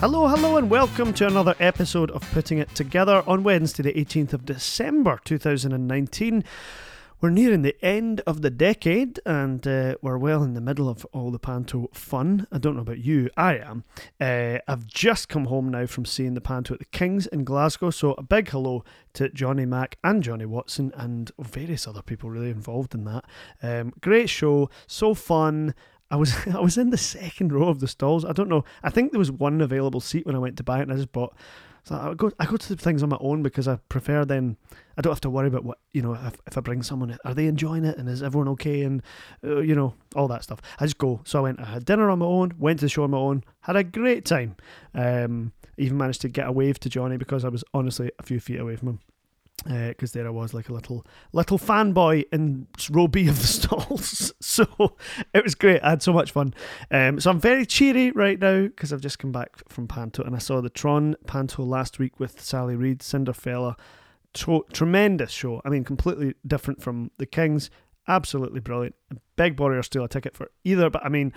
Hello, hello, and welcome to another episode of Putting It Together on Wednesday, the 18th of December 2019. We're nearing the end of the decade and uh, we're well in the middle of all the Panto fun. I don't know about you, I am. Uh, I've just come home now from seeing the Panto at the Kings in Glasgow, so a big hello to Johnny Mac and Johnny Watson and various other people really involved in that. Um, great show, so fun. I was I was in the second row of the stalls. I don't know. I think there was one available seat when I went to buy it, and I just bought so I go I go to the things on my own because I prefer then I don't have to worry about what you know if, if I bring someone are they enjoying it and is everyone okay and uh, you know all that stuff. I just go. So I went. I had dinner on my own. Went to the show on my own. Had a great time. Um, even managed to get a wave to Johnny because I was honestly a few feet away from him because uh, there I was like a little little fanboy in row B of the stalls. so it was great. I had so much fun. Um, so I'm very cheery right now because I've just come back from Panto and I saw the Tron Panto last week with Sally Reid, Cinderfella. Tro- tremendous show. I mean, completely different from the Kings. Absolutely brilliant. Beg Borrow or steal a ticket for either, but I mean,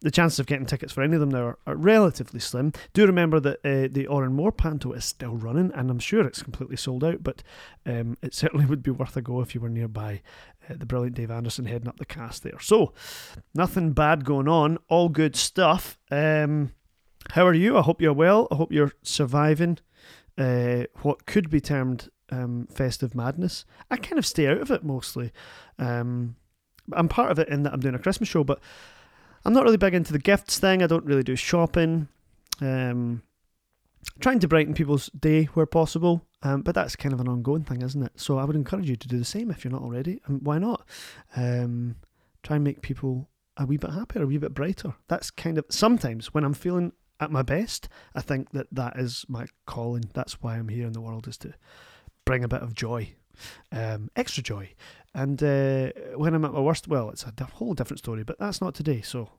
the chances of getting tickets for any of them now are, are relatively slim. Do remember that uh, the Òran Mór Panto is still running, and I'm sure it's completely sold out, but um, it certainly would be worth a go if you were nearby. Uh, the brilliant Dave Anderson heading up the cast there. So, nothing bad going on, all good stuff. Um, how are you? I hope you're well. I hope you're surviving uh, what could be termed um, festive madness. I kind of stay out of it mostly. Um, I'm part of it in that I'm doing a Christmas show, but I'm not really big into the gifts thing. I don't really do shopping. Um, trying to brighten people's day where possible, um, but that's kind of an ongoing thing, isn't it? So I would encourage you to do the same if you're not already. And why not? Um, try and make people a wee bit happier, a wee bit brighter. That's kind of sometimes when I'm feeling at my best, I think that that is my calling. That's why I'm here in the world is to bring a bit of joy, um, extra joy. And uh, when I'm at my worst, well, it's a whole different story, but that's not today. So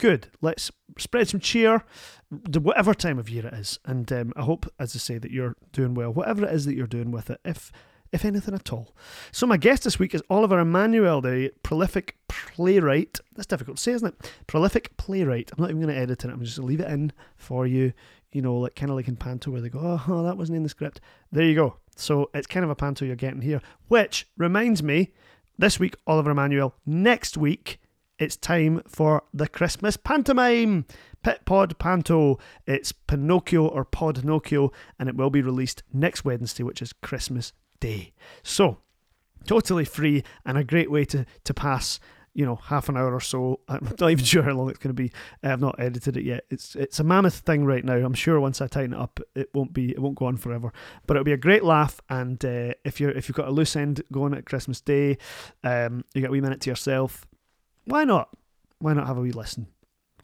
good. Let's spread some cheer, whatever time of year it is. And um, I hope, as I say, that you're doing well, whatever it is that you're doing with it, if if anything at all. So my guest this week is Oliver Emmanuel, the prolific playwright. That's difficult to say, isn't it? Prolific playwright. I'm not even going to edit it. I'm just going to leave it in for you. You know, like kind of like in Panto where they go, oh, that wasn't in the script. There you go. So it's kind of a Panto you're getting here. Which reminds me, this week Oliver Emmanuel. Next week it's time for the Christmas pantomime. Pit Pod Panto. It's Pinocchio or Podnocchio, and it will be released next Wednesday, which is Christmas Day. So, totally free and a great way to, to pass you know half an hour or so. I'm not even sure how long it's going to be. I've not edited it yet. It's it's a mammoth thing right now. I'm sure once I tighten it up, it won't be it won't go on forever. But it'll be a great laugh. And uh, if you're if you've got a loose end going at Christmas Day, um, you get a wee minute to yourself why not? Why not have a wee listen?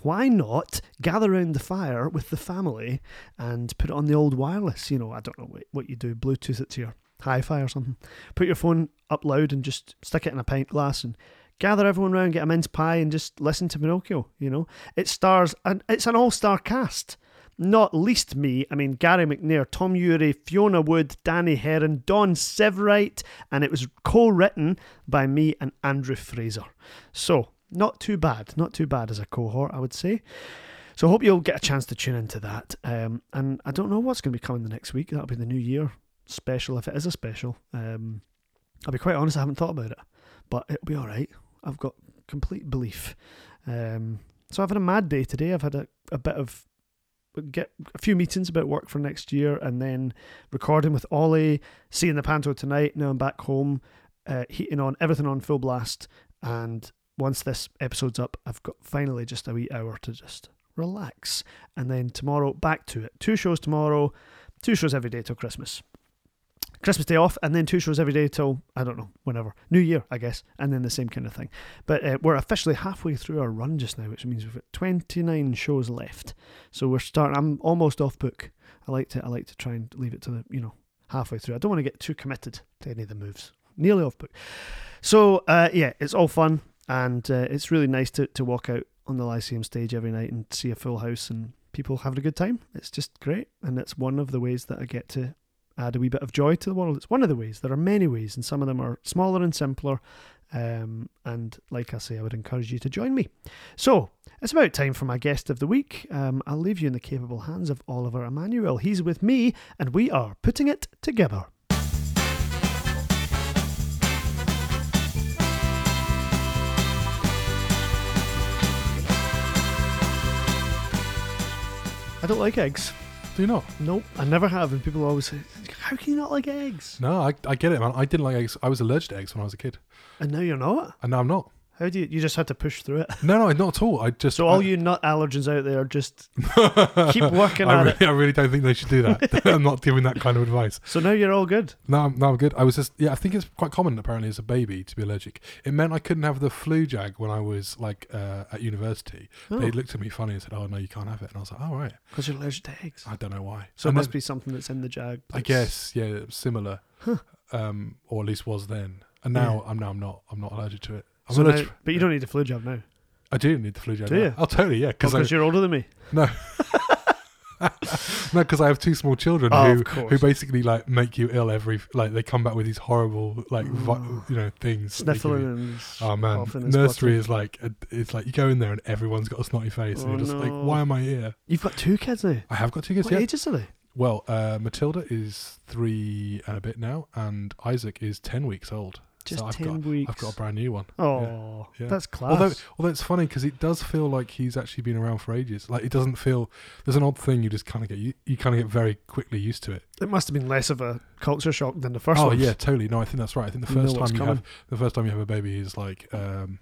Why not gather around the fire with the family and put it on the old wireless? You know, I don't know what you do, Bluetooth it to your hi fi or something. Put your phone up loud and just stick it in a pint glass and gather everyone around, get a mince pie, and just listen to Pinocchio. You know, it stars and it's an all star cast. Not least me, I mean Gary McNair, Tom Urie, Fiona Wood, Dani Heron, Dawn Sievewright, and it was co-written by me and Andrew Fraser. So not too bad, not too bad as a cohort, I would say. So I hope you'll get a chance to tune into that. Um, and I don't know what's going to be coming the next week. That'll be the New Year special, if it is a special. Um, I'll be quite honest, I haven't thought about it, but it'll be all right. I've got complete belief. Um, so I've had a mad day today. I've had a, a bit of get a few meetings about work for next year and then recording with Ollie, seeing the panto tonight. Now I'm back home, uh, heating on everything on full blast. And once this episode's up, I've got finally just a wee hour to just relax. And then tomorrow, back to it. Two shows tomorrow, two shows every day till Christmas. Christmas Day off, and then two shows every day till I don't know whenever New Year, I guess, and then the same kind of thing. But uh, we're officially halfway through our run just now, which means we've got 29 shows left. So we're starting. I'm almost off book. I like to I like to try and leave it to the you know halfway through. I don't want to get too committed to any of the moves. Nearly off book. So uh, yeah, it's all fun, and uh, it's really nice to to walk out on the Lyceum stage every night and see a full house and people having a good time. It's just great, and it's one of the ways that I get to add a wee bit of joy to the world. It's one of the ways. There are many ways, and some of them are smaller and simpler, Um, and like I say, I would encourage you to join me. So it's about time for my guest of the week. Um, I'll leave you in the capable hands of Oliver Emmanuel. He's with me, and we are putting it together. I don't like eggs. Do you not? Nope, I never have. And people always say, How can you not like eggs? No, I, I get it, man. I didn't like eggs. I was allergic to eggs when I was a kid, And now you're not? and now I'm not. How do you? You just had to push through it. No, no, not at all. I just So all I, you nut allergens out there, just keep working I at really, it. I really don't think they should do that. I'm not giving that kind of advice. So now you're all good. No, I'm, no, I'm good. I was just yeah. I think it's quite common apparently as a baby to be allergic. It meant I couldn't have the flu jag when I was like uh, at university. Oh, They looked at me funny and said, "Oh no, you can't have it." And I was like, "Oh right." because you're allergic to eggs. I don't know why. So it must then- be something that's in the jag. I guess yeah, similar, Huh. um, or at least was then. And now I'm now I'm not. I'm not allergic to it. I'm So now, but you don't need a flu jab now. I do need the flu jab. Do now. you? Oh, totally. Yeah, because Because you're older than me. no, no, because I have two small children Oh, who who basically like make you ill every like they come back with these horrible like vi- you know things. Sniffling and Oh man, nursery is like a, it's like you go in there and everyone's got a snotty face and Oh, you're just like, why am I here? You've got two kids now. I have got two kids. What Yeah. ages are they? Well, uh, Matilda is three and a bit now, and Isaac is ten weeks old. Just I've ten got- weeks. I've got a brand new one. Oh, yeah. that's class. Although, although it's funny because it does feel like he's actually been around for ages. Like it doesn't feel. There's an odd thing you just kind of get. You, you kind of get very quickly used to it. it must have been less of a culture shock than the first oh one. yeah, totally. No, I think that's right. I think the You know first time you coming. have the first time you have a baby is like, um,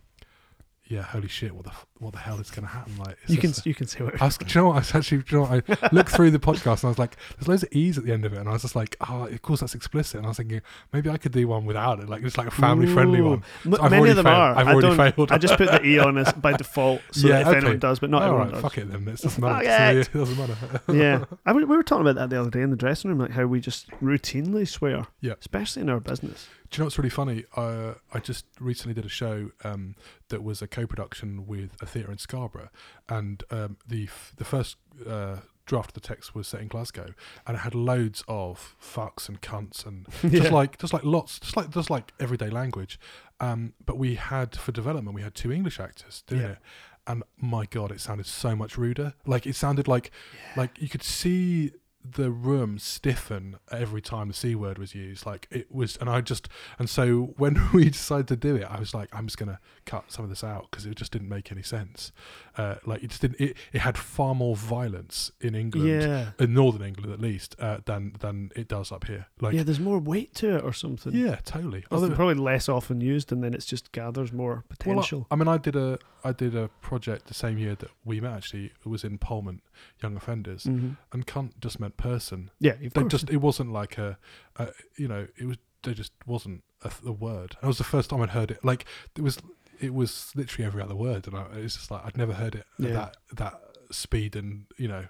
yeah, holy shit, what the f- what the hell is going to happen? Like you can just- you can see what. I was, do you know what? I was actually, do you know what? I looked through the podcast and I was like, there's loads of E's at the end of it. And I was just like, oh, of course that's explicit. And I was thinking, maybe I could do one without it. Like, it's like a family friendly one. So many of them failed. are. I've I already don't. failed. I just put the e on by default, so Yeah, that if okay. anyone does, but not All everyone right, does. fuck it then. It doesn't matter. So, it. doesn't matter. yeah, I, we were talking about that the other day in the dressing room, like how we just routinely swear. Yeah. especially in our business. Do you know what's really funny? Uh, I just recently did a show um, that was a co-production with a theatre in Scarborough, and um, the f- the first uh, draft of the text was set in Glasgow, and it had loads of fucks and cunts and just like just like lots, just like just like everyday language. Um, but we had for development, we had two English actors doing Yeah. it, and my god, it sounded so much ruder. Like it sounded like like you could see the room stiffen every time the c word was used like it was and i just and so when we decided to do it i was like i'm just gonna cut some of this out because it just didn't make any sense uh, like it just didn't it, it had far more violence in england yeah, in northern england at least uh, than than it does up here like yeah. There's more weight to it or something. Yeah totally Although- probably less often used, and then it's just gathers more well, potential. I, I mean, I did a I did a project the same year that we met. Actually, it was in Polmont, Young Offenders, hmm and cunt just meant person. Yeah, of they course. just it wasn't like a, a you know it was there just wasn't a, a word that was the first time i'd heard it like it was it was literally every other word and I, it's just like i'd never heard it Yeah. at that that speed and you know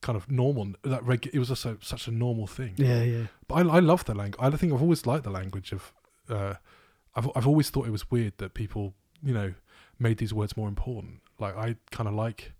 kind of normal that reg- it was also such a normal thing yeah, yeah. but i, I love the language i think i've always liked the language of uh I've, I've always thought it was weird that people you know made these words more important like i kind of like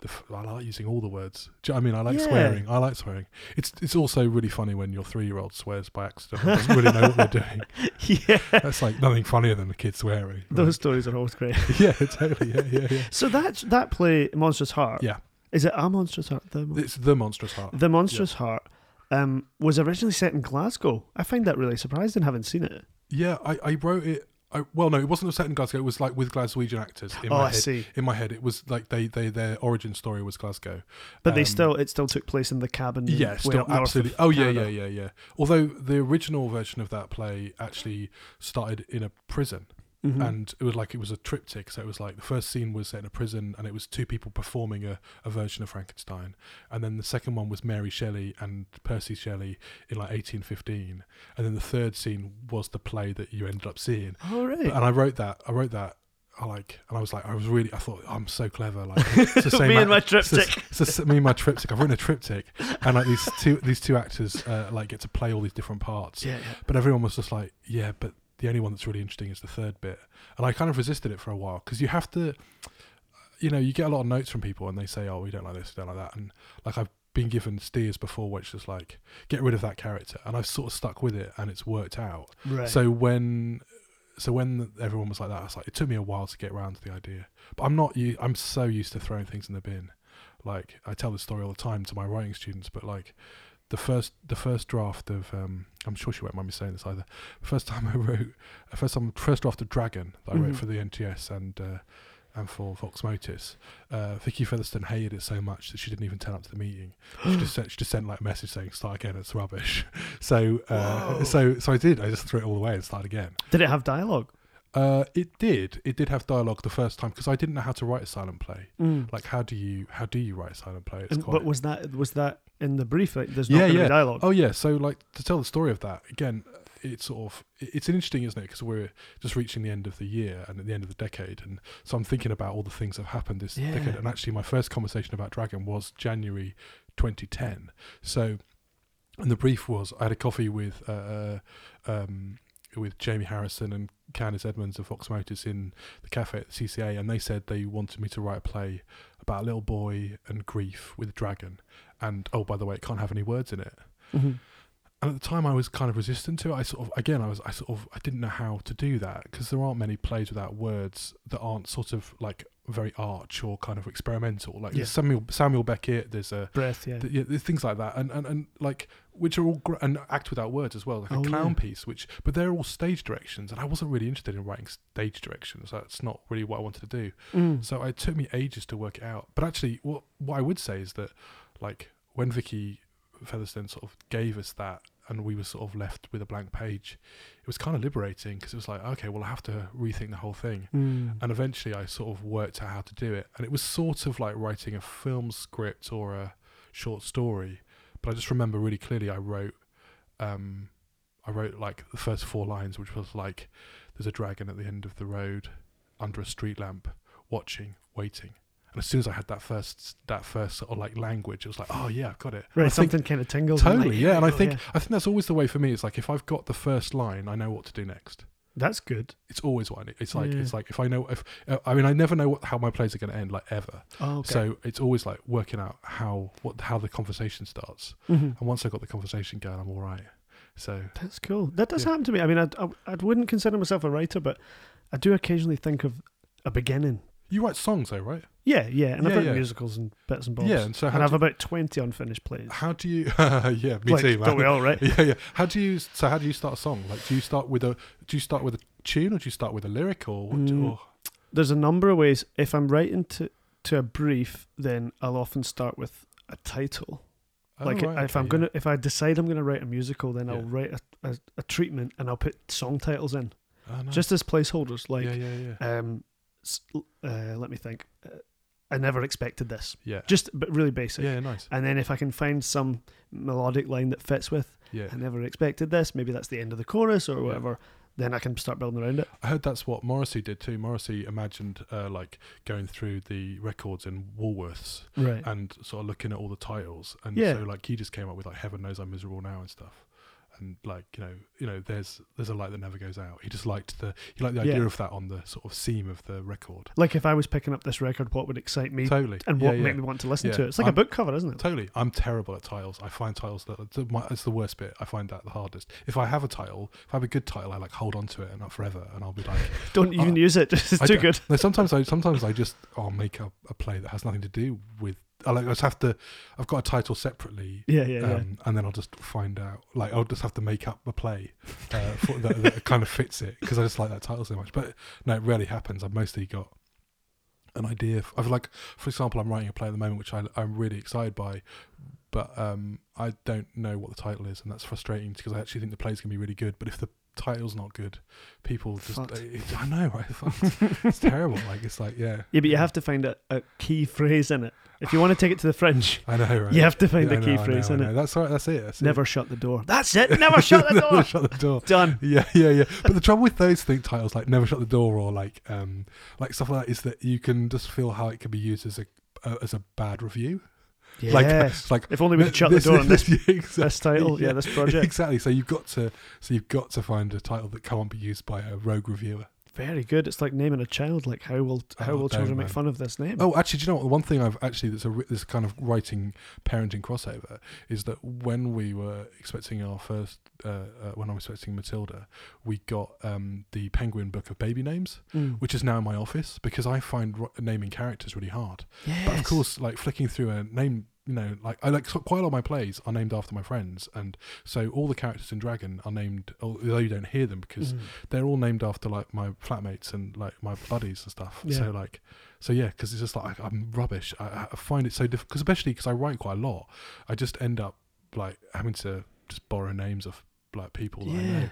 the f- I like using all the words. You know I mean? I like Yeah. swearing. I like swearing. It's it's also really funny when your three year old swears by accident and doesn't really know what they're doing. yeah. That's like nothing funnier than a kid swearing. Those stories are always great. Yeah, totally. Yeah, yeah, yeah. So that that play, Monstrous Heart. Yeah. Is it a Monstrous Heart? The, Mon- It's the monstrous heart. the Monstrous Heart um, was originally set in Glasgow. I find that really surprising, having seen it. Yeah, I, I wrote it. I, well, no, it wasn't set in Glasgow. It was like with Glaswegian actors in oh, my I head. see. In my head, it was like they, they their origin story was Glasgow. But they Um, still, it still took place in the cabin. Yeah, still absolutely. Oh yeah, Canada. yeah, yeah, yeah. Although the original version of that play actually started in a prison, Mhm. and it was like it was a triptych. So it was like the first scene was set in a prison, and it was two people performing a, a version of Frankenstein, and then the second one was Mary Shelley and Percy Shelley in like 1815, and then the third scene was the play that you ended up seeing. All right. And I wrote that. I wrote that. I like, and I was like, I was really, I thought, I'm so clever. Like, it's the same Me and my it's triptych. it's the- me and my triptych. I've written a triptych, and like these two, these two actors, uh, like get to play all these different parts. Yeah, yeah. But everyone was just like, yeah, but the only one that's really interesting is the third bit. And I kind of resisted it for a while because you have to, you know, you get a lot of notes from people and they say, oh, we don't like this, we don't like that. And like I've been given steers before, which is like, get rid of that character. And I've sort of stuck with it and it's worked out. Right. So when so when everyone was like that, I was like, it took me a while to get around to the idea. But I'm not. I'm so used to throwing things in the bin. Like I tell this story all the time to my writing students, but like the first the first draft of um, I'm sure she won't mind me saying this either. First time I wrote, uh, first time first draft of Dragon that I Mhm. wrote for the NTS and uh, and for Vox Motus. Uh, Vicky Featherstone hated it so much that she didn't even turn up to the meeting. She just sent she just sent like a message saying start again. It's rubbish. So uh, so so I did. I just threw it all away and started again. Did it have dialogue? Uh, it did. It did have dialogue the first time because I didn't know how to write a silent play. Mm. Like, how do you how do you write a silent play? It's And- quite. but was that was that in the brief? Like, there's Yeah, not yeah. be dialogue. oh yeah. So like to tell the story of that again, it's sort of it's interesting, isn't it? Because we're just reaching the end of the year and at the end of the decade, and so I'm thinking about all the things that have happened this Yeah. decade. And actually, my first conversation about Dragon was January 2010. So, and the brief was I had a coffee with uh, uh, um, with Jamie Harrison and Candice Edmunds of Vox Motus in the cafe at the CCA, and they said they wanted me to write a play about a little boy and grief with a dragon. And oh, by the way, it can't have any words in it. Mhm. And at the time, I was kind of resistant to it. I sort of, again, I was, I sort of, I didn't know how to do that because there aren't many plays without words that aren't sort of like very arch or kind of experimental. Like Yeah. there's Samuel Samuel Beckett, there's a Breath, yeah. th- yeah, there's things like that, and, and and like which are all gr- and act without words as well, like Oh, a clown yeah. piece. Which, but they're all stage directions, and I wasn't really interested in writing stage directions. That's not really what I wanted to do. Mm. So it took me ages to work it out. But actually, what what I would say is that, like, when Vicky Featherstone sort of gave us that, and we were sort of left with a blank page, it was kind of liberating because it was like, okay, well, I have to rethink the whole thing. Mm. And eventually, I sort of worked out how to do it, and it was sort of like writing a film script or a short story. But I just remember really clearly, I wrote, um, I wrote like the first four lines, which was like, "There's a dragon at the end of the road, under a street lamp, watching, waiting." And as soon as I had that first, that first sort of like language, it was like, "Oh yeah, I've got it." Right, I think- something kind of tingles. Totally, like, yeah. And I oh, think yeah. I think that's always the way for me. It's like if I've got the first line, I know what to do next that's good. it's always one. It's like Yeah. it's like if I know if uh, I mean I never know what, how my plays are going to end like ever. Oh, okay. So it's always like working out how what how the conversation starts. Mhm. And once I got the conversation going, I'm all right. So That's cool. That does Yeah. happen to me. I mean, I, I, I wouldn't consider myself a writer, but I do occasionally think of a beginning. You write songs though, right? Yeah, yeah. And I've Yeah, written yeah. musicals and bits and bobs. Yeah. And so and how I've do, about 20 unfinished plays. how do you? yeah, me like, too, Don't we all, right? Yeah, yeah. How do you? So how do you start a song? Like, do you start with a do you start with a tune or do you start with a lyric or what? Mm. Or, There's a number of ways. If I'm writing to, to a brief, then I'll often start with a title. oh, like right, if okay, I'm yeah. gonna, if I decide I'm gonna write a musical, then I'll Yeah. write a, a, a treatment and I'll put song titles in Oh, nice. just as placeholders. Like, yeah, yeah, yeah, um, uh, let me think. Uh, I never expected this. yeah. Just, but really basic. yeah, nice. And then if I can find some melodic line that fits with, Yeah. I never expected this. Maybe that's the end of the chorus or Yeah. whatever. Then I can start building around it. I heard that's what Morrissey did too. Morrissey imagined uh, like going through the records in Woolworths Right. and sort of looking at all the titles, and Yeah. so like he just came up with like "Heaven Knows I'm Miserable Now" and stuff. And like you know, you know, there's there's a light that never goes out. He just liked the he liked the idea Yeah. of that on the sort of seam of the record. Like if I was picking up this record, what would excite me Totally, and what yeah. make me want to listen Yeah. to it? It's like a I'm- book cover, isn't it? Totally, I'm terrible at titles. I find titles that my, that's the worst bit. I find that the hardest. If I have a title, if I have a good title, I like hold on to it and not forever, and I'll be like, Don't oh, even I- use it. It's I too good. No, sometimes I sometimes I just I'll make up a play that has nothing to do with. I like I just have to. I've got a title separately, Yeah, yeah, yeah. um, and then I'll just find out. Like I'll just have to make up a play uh, for, that, that kind of fits it because I just like that title so much. But no, it rarely happens. I've mostly got an idea. Of, I've like, for example, I'm writing a play at the moment which I, I'm really excited by, but um, I don't know what the title is, and that's frustrating because I actually think the play's gonna be really good. But if the title's not good, people just Fucked. I know, right? Fucked. it's terrible. Like it's like yeah, yeah, but you have to find a, a key phrase in it. If you want to take it to the fringe, I know, right? you have to find Yeah, a I key know, I phrase know, in I it. That's right. That's it. That's Never it. shut the door. That's it. Never shut the Never door. shut the door. Done. Yeah, yeah, yeah. But the trouble with those thing titles, like "Never Shut the Door" or like, um, like stuff like that, is that you can just feel how it can be used as a uh, as a bad review. Yes. Like, like if only we could shut the door on this, yeah, exactly. this title. Yeah, this project. Exactly. So you've got to so you've got to find a title that can't be used by a rogue reviewer. Very good. It's like naming a child. Like how will how Oh, will children don't, make fun of this name? Oh, actually, do you know what? The one thing I've actually that's a this kind of writing parenting crossover is that when we were expecting our first, uh, uh, when I was expecting Matilda, we got um, the Penguin Book of Baby Names, Mm. which is now in my office because I find naming characters really hard. yes. But of course, like flicking through a name, you know, like I like so quite a lot of my plays are named after my friends, and so all the characters in Dragon are named, although you don't hear them because Mm. they're all named after like my flatmates and like my buddies and stuff. Yeah. So like, so yeah, because it's just like I'm rubbish. I, I find it so difficult, cause especially because I write quite a lot. I just end up like having to just borrow names of like people that I Yeah.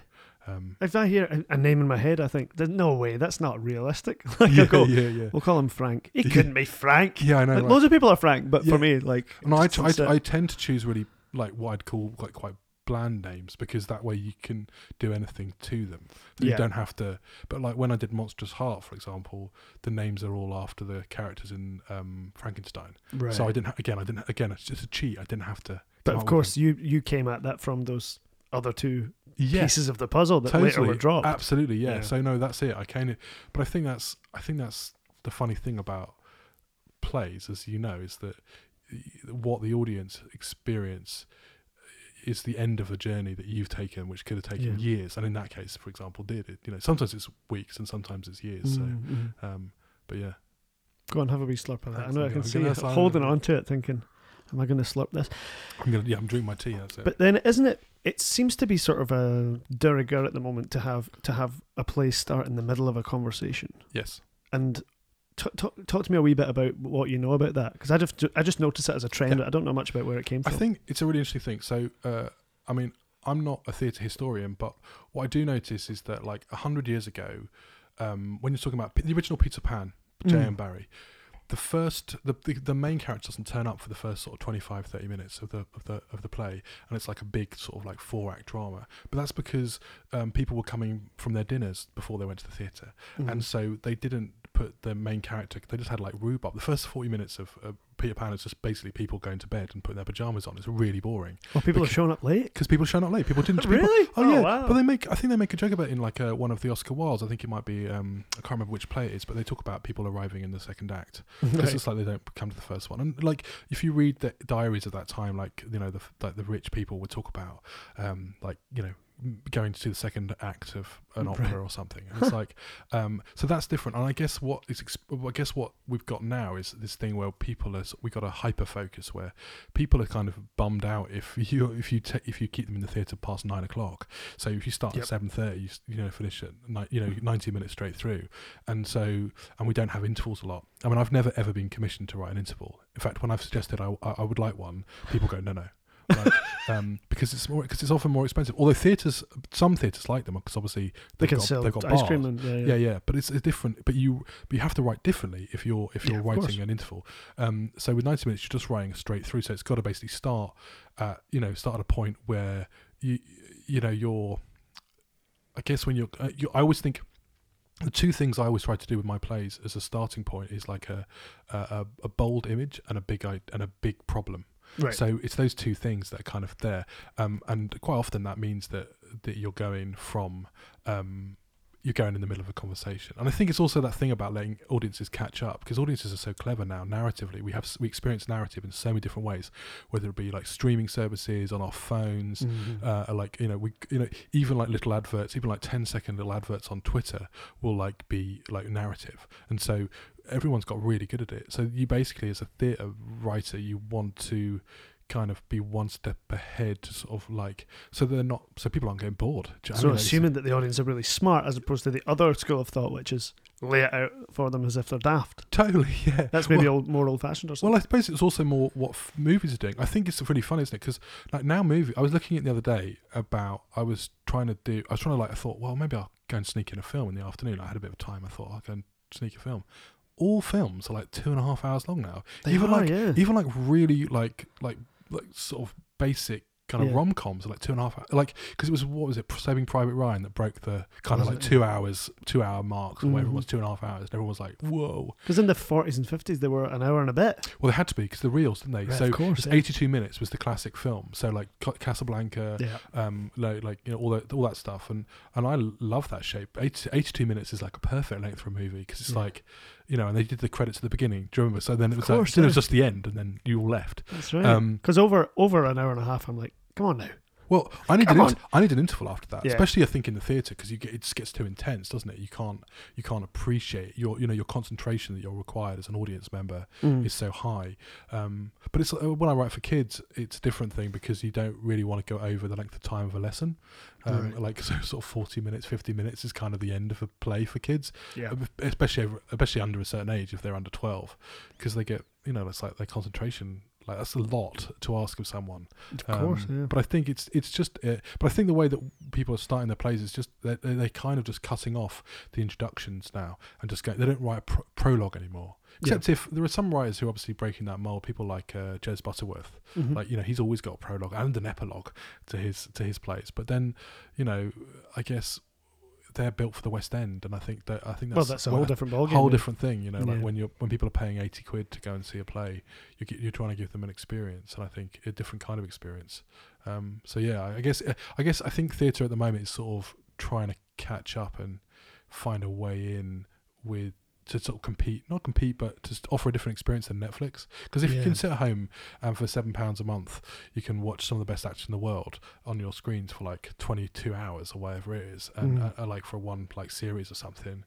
Um, If I hear a, name in my head, I think, "There's no way, that's not realistic. like I yeah, go, yeah, yeah, we'll call him Frank. He couldn't be Frank. yeah. I know. Like, right? Loads of people are Frank, but for me, like, No, I, t- I, a- I tend to choose really like what I'd call like quite bland names because that way you can do anything to them. You Yeah. don't have to. But like when I did Monstrous Heart, for example, the names are all after the characters in um, Frankenstein. right. So I didn't. Ha- again, I didn't. Again, it's just a cheat. I didn't have to. but of course, you you came at that from those other two. Yeah, pieces of the puzzle that totally, later were dropped. Absolutely, yeah. Yeah. So no, that's it. I kind of. But I think that's. I think that's the funny thing about plays, as you know, is that what the audience experience is the end of a journey that you've taken, which could have taken Yeah. years, and in that case, for example, did it? You know, sometimes it's weeks and sometimes it's years. Mm, mm. So, um, but yeah, Go on, have a wee slurp of that. I know I can see you holding on to it, thinking, "Am I going to slurp this?" I'm gonna. Yeah, I'm drinking my tea. That's it. But then, isn't it? It seems to be sort of a de rigueur at the moment to have to have a play start in the middle of a conversation. yes. And t- talk talk to me a wee bit about what you know about that, because I just I just noticed it as a trend. Yeah. I don't know much about where it came from. I think it's a really interesting thing. So, uh, I mean, I'm not a theatre historian, but what I do notice is that, like, a hundred years ago, um, when you're talking about the original Peter Pan, J. Mm. Barrie, the first, the, the the main character doesn't turn up for the first sort of 25, 30 minutes of the of the of the play, and it's like a big sort of like four act drama. But that's because um, people were coming from their dinners before they went to the theatre, Mm. and so they didn't put the main character. They just had like rhubarb. The first forty minutes of uh, Peter Pan is just basically people going to bed and putting their pajamas on. It's really boring well, people are because- showing up late. because people showing up late. People didn't. People, really? oh, yeah, wow. but they make. I think they make a joke about it in like uh, one of the Oscar Wildes. I think it might be. Um, I can't remember which play it is, but they talk about people arriving in the second act because Right. it's like they don't come to the first one. And like if you read the diaries of that time, like you know the like the rich people would talk about, um, like you know going to see the second act of an opera Right. or something. And it's like, um, so that's different. And I guess what is, I guess what we've got now is this thing where people are, we got a hyper focus where people are kind of bummed out if you if you ta if you keep them in the theatre past nine o'clock. So if you start Yep. at seven thirty, you, you know finish at ni- you know ninety minutes straight through, and so and we don't have intervals a lot. I mean, I've never ever been commissioned to write an interval. In fact, when I've suggested I, I, I would like one, people go no no. Like, um, because it's more because it's often more expensive. Although theatres, some theatres like them because obviously they they've can got, sell they've got ice bars. cream and yeah, yeah. Yeah, yeah, but it's, it's different. But you but you have to write differently if you're if you're of writing an interval. Um, so with ninety minutes, you're just writing straight through. So it's got to basically start at you know start at a point where you you know you're. I guess when you're, uh, you, I always think the two things I always try to do with my plays as a starting point is like a a, a- a bold image and a big and a big problem. Right. So it's those two things that are kind of there, um, and quite often that means that that you're going from um, you're going in the middle of a conversation, and I think it's also that thing about letting audiences catch up because audiences are so clever now. Narratively, we have we experience narrative in so many different ways, whether it be like streaming services on our phones, Mhm. uh, like you know we you know even like little adverts even like 10 second little adverts on twitter will like be like narrative and so everyone's got really good at it so you basically as a theatre writer you want to kind of be one step ahead sort of like so they're not so people aren't getting bored you know so I mean? Assuming that the audience are really smart, as opposed to the other school of thought, which is lay it out for them as if they're daft. totally yeah That's maybe Well- old, more old-fashioned or something. Well, I suppose it's also more what f- movies are doing. I think it's really fun, isn't it? Because like now, movie. I was looking at the other day about. I was trying to do. I was trying to like. I thought, well, maybe I'll go and sneak in a film in the afternoon. I had a bit of time. I thought I'll go and sneak a film. All films are like two and a half hours long now. They even are, like yeah. even like really like like like sort of basic kind of Yeah. rom coms, like two and a half, hours. like because it was what was it, Saving Private Ryan that broke the kind of like it? two hours, two hour marks, or whatever it Mhm. was, two and a half hours. And everyone was like, whoa. Because in the 40s and 50s, they were an hour and a bit. Well, they had to be because the reels, didn't they? Right, so of course, yeah. 82 minutes was the classic film. So like Casablanca, Yeah. um, like, like you know all that all that stuff, and and I love that shape. 80, 82 minutes is like a perfect length for a movie because it's Yeah. like, you know, and they did the credits at the beginning. Do you remember? So then it was course, like, then it was just the end, and then you all left. That's right. Um, Because over over an hour and a half, I'm like, come on now. Well, I need Come an inter- I need an interval after that, Yeah. especially I think in the theatre because you get it just gets too intense, doesn't it? You can't you can't appreciate your you know your concentration that you're required as an audience member Mm. is so high. Um, but it's uh, when I write for kids, it's a different thing because you don't really want to go over the length of time of a lesson. Um, Right. Like so, sort of forty minutes, fifty minutes is kind of the end of a play for kids, Yeah. uh, especially over, especially under a certain age if they're under twelve, because they get you know it's like their concentration. Like that's a lot to ask of someone. Of course, Um, yeah. But I think it's it's just. Uh, but I think the way that people are starting their plays is just they're, they're they're kind of just cutting off the introductions now and just go. They don't write a pro- prologue anymore. Yeah. Except if there are some writers who are obviously breaking that mold. People like uh, Jez Butterworth. Mhm. Like you know, he's always got a prologue and an epilogue to his to his plays. But then, you know, I guess they're built for the West End, and I think that I think that's well, that's a whole well, different ballgame. whole different thing. You know, like Yeah. when you're when people are paying eighty quid to go and see a play, you get, you're trying to give them an experience, and I think a different kind of experience. Um, so yeah, I I guess I guess I think theatre at the moment is sort of trying to catch up and find a way in with to sort of compete, not compete, but to offer a different experience than Netflix. Because if you can sit at home and for seven pounds a month, you can watch some of the best actors in the world on your screens for like twenty two hours or whatever it is, and Mm. uh, uh, like for one like series or something.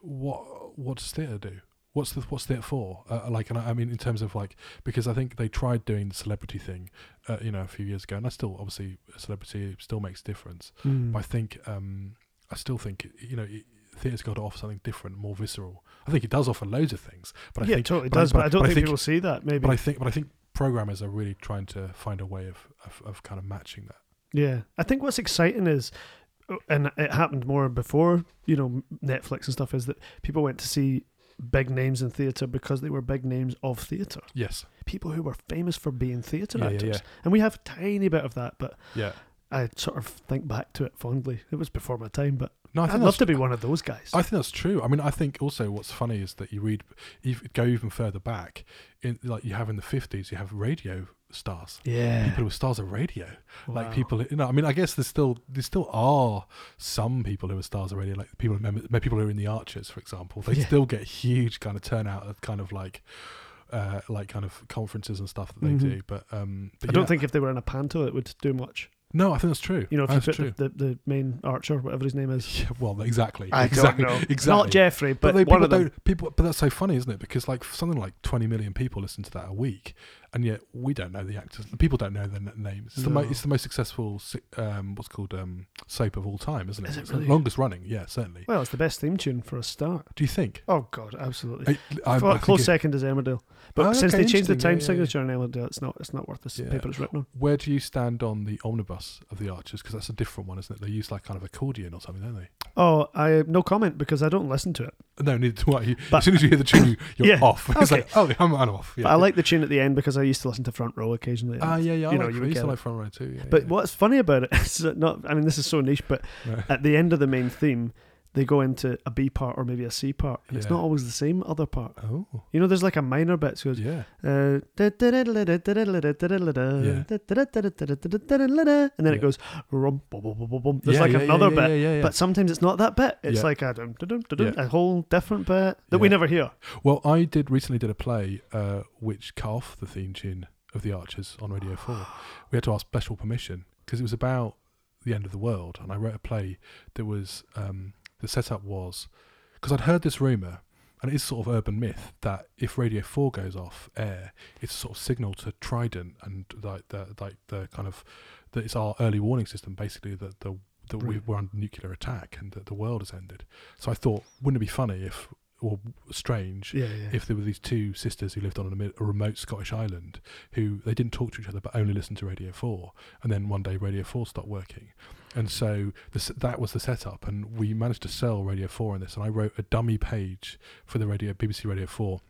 What what does theatre do? What's the what's theatre for? Uh, like, and I, I mean, in terms of like, because I think they tried doing the celebrity thing, uh, you know, a few years ago, and I still obviously a celebrity still makes a difference. Mm. But I think um, I still think you know it- theatre's got to offer something different, more visceral. I think it does offer loads of things, but I yeah, think it totally but I- does, but, but- I don't but I think, think- people see that. Maybe. but I think but I think programmers are really trying to find a way of of, of kind of matching that. Yeah, I think what's exciting is, and it happened more before you know Netflix and stuff, is that people went to see big names in theatre because they were big names of theatre. Yes. People who were famous for being theatre Yeah, yeah, actors, yeah. and we have a tiny bit of that, but Yeah. I sort of think back to it fondly. It was before my time, but No, I I'd love to be one of those guys. I think that's true. I mean, I think also what's funny is that you read, if go even further back, in like you have in the fifties, you have radio stars. yeah, People who were stars of radio, like people. You know, I mean, I guess there's still there still are some people who are stars of radio, like people remember people who are in the Archers, for example. They Yeah. still get huge kind of turnout of kind of like. Uh, like kind of conferences and stuff that they Mhm. do, but um, but I don't yeah. think if they were in a panto, it would do much. No, I think that's true. You know, if that's you true. put the, the, the main archer, whatever his name is. yeah, well, exactly. I exactly. don't know. Exactly. Not Jeffrey, but, But, they, one people of them. People, but that's so funny, isn't it? Because like something like twenty million people listen to that a week, and yet we don't know the actors. People don't know their n- names. It's the, mo- it's the most successful, um, what's called um, soap of all time, isn't it? Is it It's really? the longest running. Yeah, certainly. Well, it's the best theme tune for a start. Do you think? Oh God, absolutely. I, I, I close it- second is Emmerdale, but Oh, since okay, they changed the time Yeah, yeah, yeah. signature in Emmerdale, it's not it's not worth the Yeah. paper it's written on. Where do you stand on the omnibus of the Archers? Because that's a different one, isn't it? They use like kind of accordion or something, don't they? Oh, I no comment because I don't listen to it. No, neither do I. But- as soon as you hear the tune, you, you're Yeah, off. It's okay. like, oh, I'm, I'm off. Yeah. But I like the tune at the end because I used to listen to Front Row occasionally. Ah, yeah, yeah. I you know, like, you I would used to get like front row too. Yeah, But yeah. what's funny about it is not. I mean, this is so niche, but No. at the end of the main theme, they go into a B part or maybe a C part, and it's not always the same other part. Oh, You know, there's like a minor bit. So goes, yeah. uh, and then Yeah. it goes. There's Yeah, like yeah, another yeah, bit, yeah, yeah, yeah. but sometimes it's not that bit. It's Yeah. like a, dum, dum, dum, dum, Yeah. a whole different bit that we Yeah. never hear. well, I did recently did a play uh, which cut off the theme tune of the Archers on Radio Four. We had to ask special permission because it was about the end of the world, and I wrote a play that was um, the setup was because I'd heard this rumor. And it is sort of urban myth that if Radio Four goes off air, it's a sort of signal to Trident and like the like the kind of that it's our early warning system, basically that the that we, we're under nuclear attack and that the world has ended. So I thought, wouldn't it be funny if, or strange, Yeah, yeah. if there were these two sisters who lived on a, a remote Scottish island who they didn't talk to each other but only listened to Radio 4 and then one day Radio 4 stopped working and so this, that was the setup and we managed to sell Radio 4 in this and I wrote a dummy page for the radio BBC Radio 4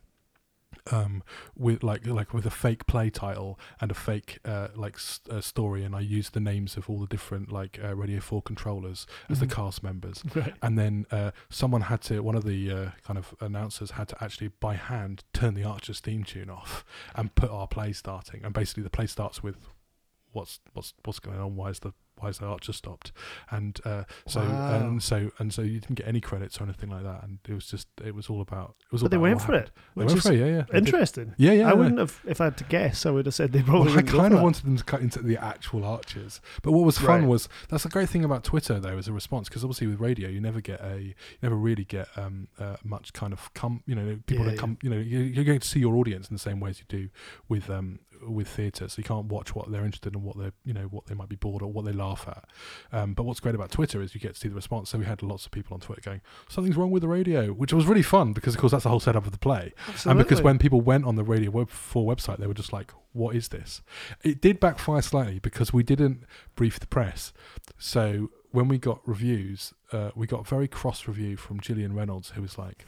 um, with like like with a fake play title and a fake uh, like uh, story, and I used the names of all the different like uh, Radio Four controllers as Mhm. the cast members, Right. and then uh, someone had to one of the uh, kind of announcers had to actually by hand turn the Archer's theme tune off and put our play starting, and basically the play starts with what's what's what's going on, why is the why is the Archer stopped, and uh, so Wow. and so and so you didn't get any credits or anything like that, and it was just it was all about it was all But they about went for happened. it, They went for it, yeah, yeah. they did. interesting. Yeah, yeah. I no. wouldn't have, if I had to guess, I would have said they probably Well, I kind of wanted them to cut into the actual archers, but what was fun Right. was that's the great thing about Twitter though as a response because obviously with radio you never get a you never really get um uh, much kind of come you know people Yeah, that come you know you- you're going to see your audience in the same way as you do with um with theatre so you can't watch what they're interested in what they're you know what they might be bored or what they laugh at um but what's great about Twitter is you get to see the response so we had lots of people on Twitter going something's wrong with the radio which was really fun because of course that's the whole setup of the play and because when people went on the Radio Web 4 website, they were just like, what is this? It did backfire slightly because we didn't brief the press. So when we got reviews, uh, we got a very cross review from Gillian Reynolds, who was like,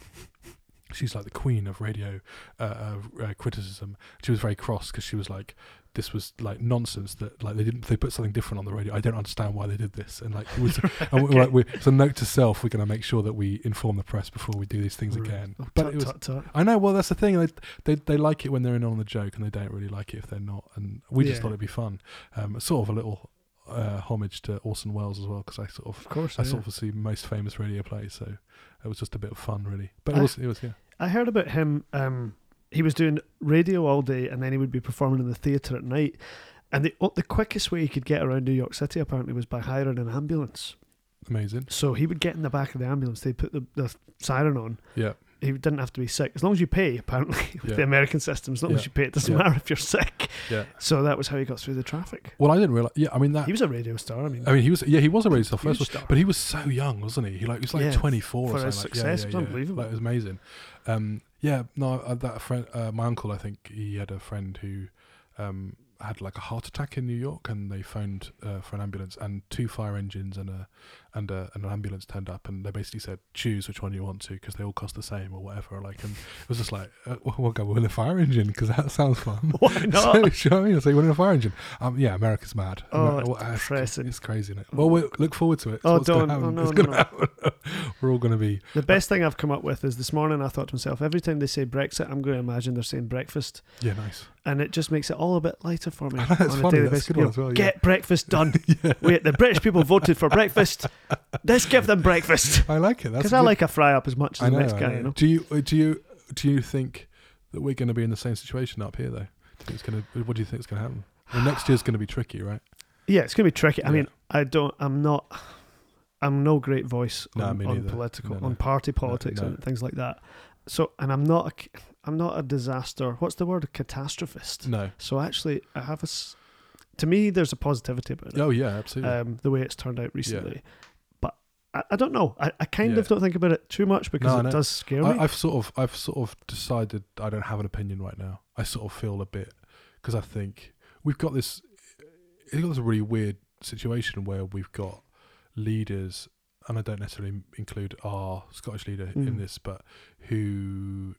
she's like the queen of radio uh, uh, criticism. She was very cross because she was like, this was like nonsense that like they didn't they put something different on the radio. I don't understand why they did this. And like it was, and we, Okay. like we, so note to self, we're going to make sure that we inform the press before we do these things Right. again. Oh, But tut, it was tut, tut. I know. Well, that's the thing. They, they they like it when they're in on the joke, and they don't really like it if they're not. And we just thought it'd be fun. Um, sort of a little uh, homage to Orson Welles as well, because I sort of Of course. that's yeah. obviously most famous radio play. So it was just a bit of fun, really. But it I- was it was yeah. I heard about him. Um, he was doing radio all day, and then he would be performing in the theatre at night. And the the quickest way he could get around New York City apparently was by hiring an ambulance. Amazing. So he would get in the back of the ambulance. They put the, the siren on. Yeah. He didn't have to be sick as long as you pay. Apparently, with Yeah. the American system, as long Yeah. as you pay, it doesn't Yeah. matter if you're sick. Yeah. So that was how he got through the traffic. Well, I didn't realize. Yeah, I mean that. He was a radio star. I mean, I mean, he was. Yeah, he was a radio star first, star. but he was so young, wasn't he? He like he was like Yeah, twenty four for or his something. like, yeah, success, was yeah. unbelievable. Like, it was amazing. Um, yeah, no, uh, that friend, uh, my uncle, I think he had a friend who um, had like a heart attack in New York, and they phoned uh, for an ambulance, and two fire engines and a and a, and an ambulance turned up, and they basically said choose which one you want to because they all cost the same or whatever. Like, and it was just like uh, we'll go with a fire engine because that sounds fun. why not? do you know what I mean? Say, "Well, in a fire engine." Um, yeah, America's mad. Oh, Amer- it's depressing. it's crazy, isn't it? Well, we look forward to it. It's Oh, don't. Oh, no, no, happen. We're all going to be. The best thing I've come up with is this morning I thought to myself, every time they say Brexit, I'm going to imagine they're saying breakfast. Yeah, nice. And it just makes it all a bit lighter for me. It's on a funny, daily that's good one as well, yeah. Get breakfast done. Wait, the British people voted for breakfast. Let's give them breakfast. I like it. Because I like a fry up as much as I the next guy, you know. Do you uh, do you do you think that we're going to be in the same situation up here though? Do you think it's going to? What do you think is going to happen? Well, next year's going to be tricky, right? Yeah, it's going to be tricky. I Yeah. mean, I don't, I'm not, I'm no great voice No, on, political, No, no. on party politics and things like that. So, and I'm not, a, I'm not a disaster. What's the word? A catastrophist. No. So actually, I have a. To me, there's a positivity about it. Oh yeah, absolutely. um, the way it's turned out recently. I, I don't know. I, I kind Yeah. of don't think about it too much because No, it does scare me. I, I've sort of I've sort of decided I don't have an opinion right now. I sort of feel a bit because I think we've got this. It's got this really weird situation where we've got leaders, and I don't necessarily include our Scottish leader in Mm. this, but who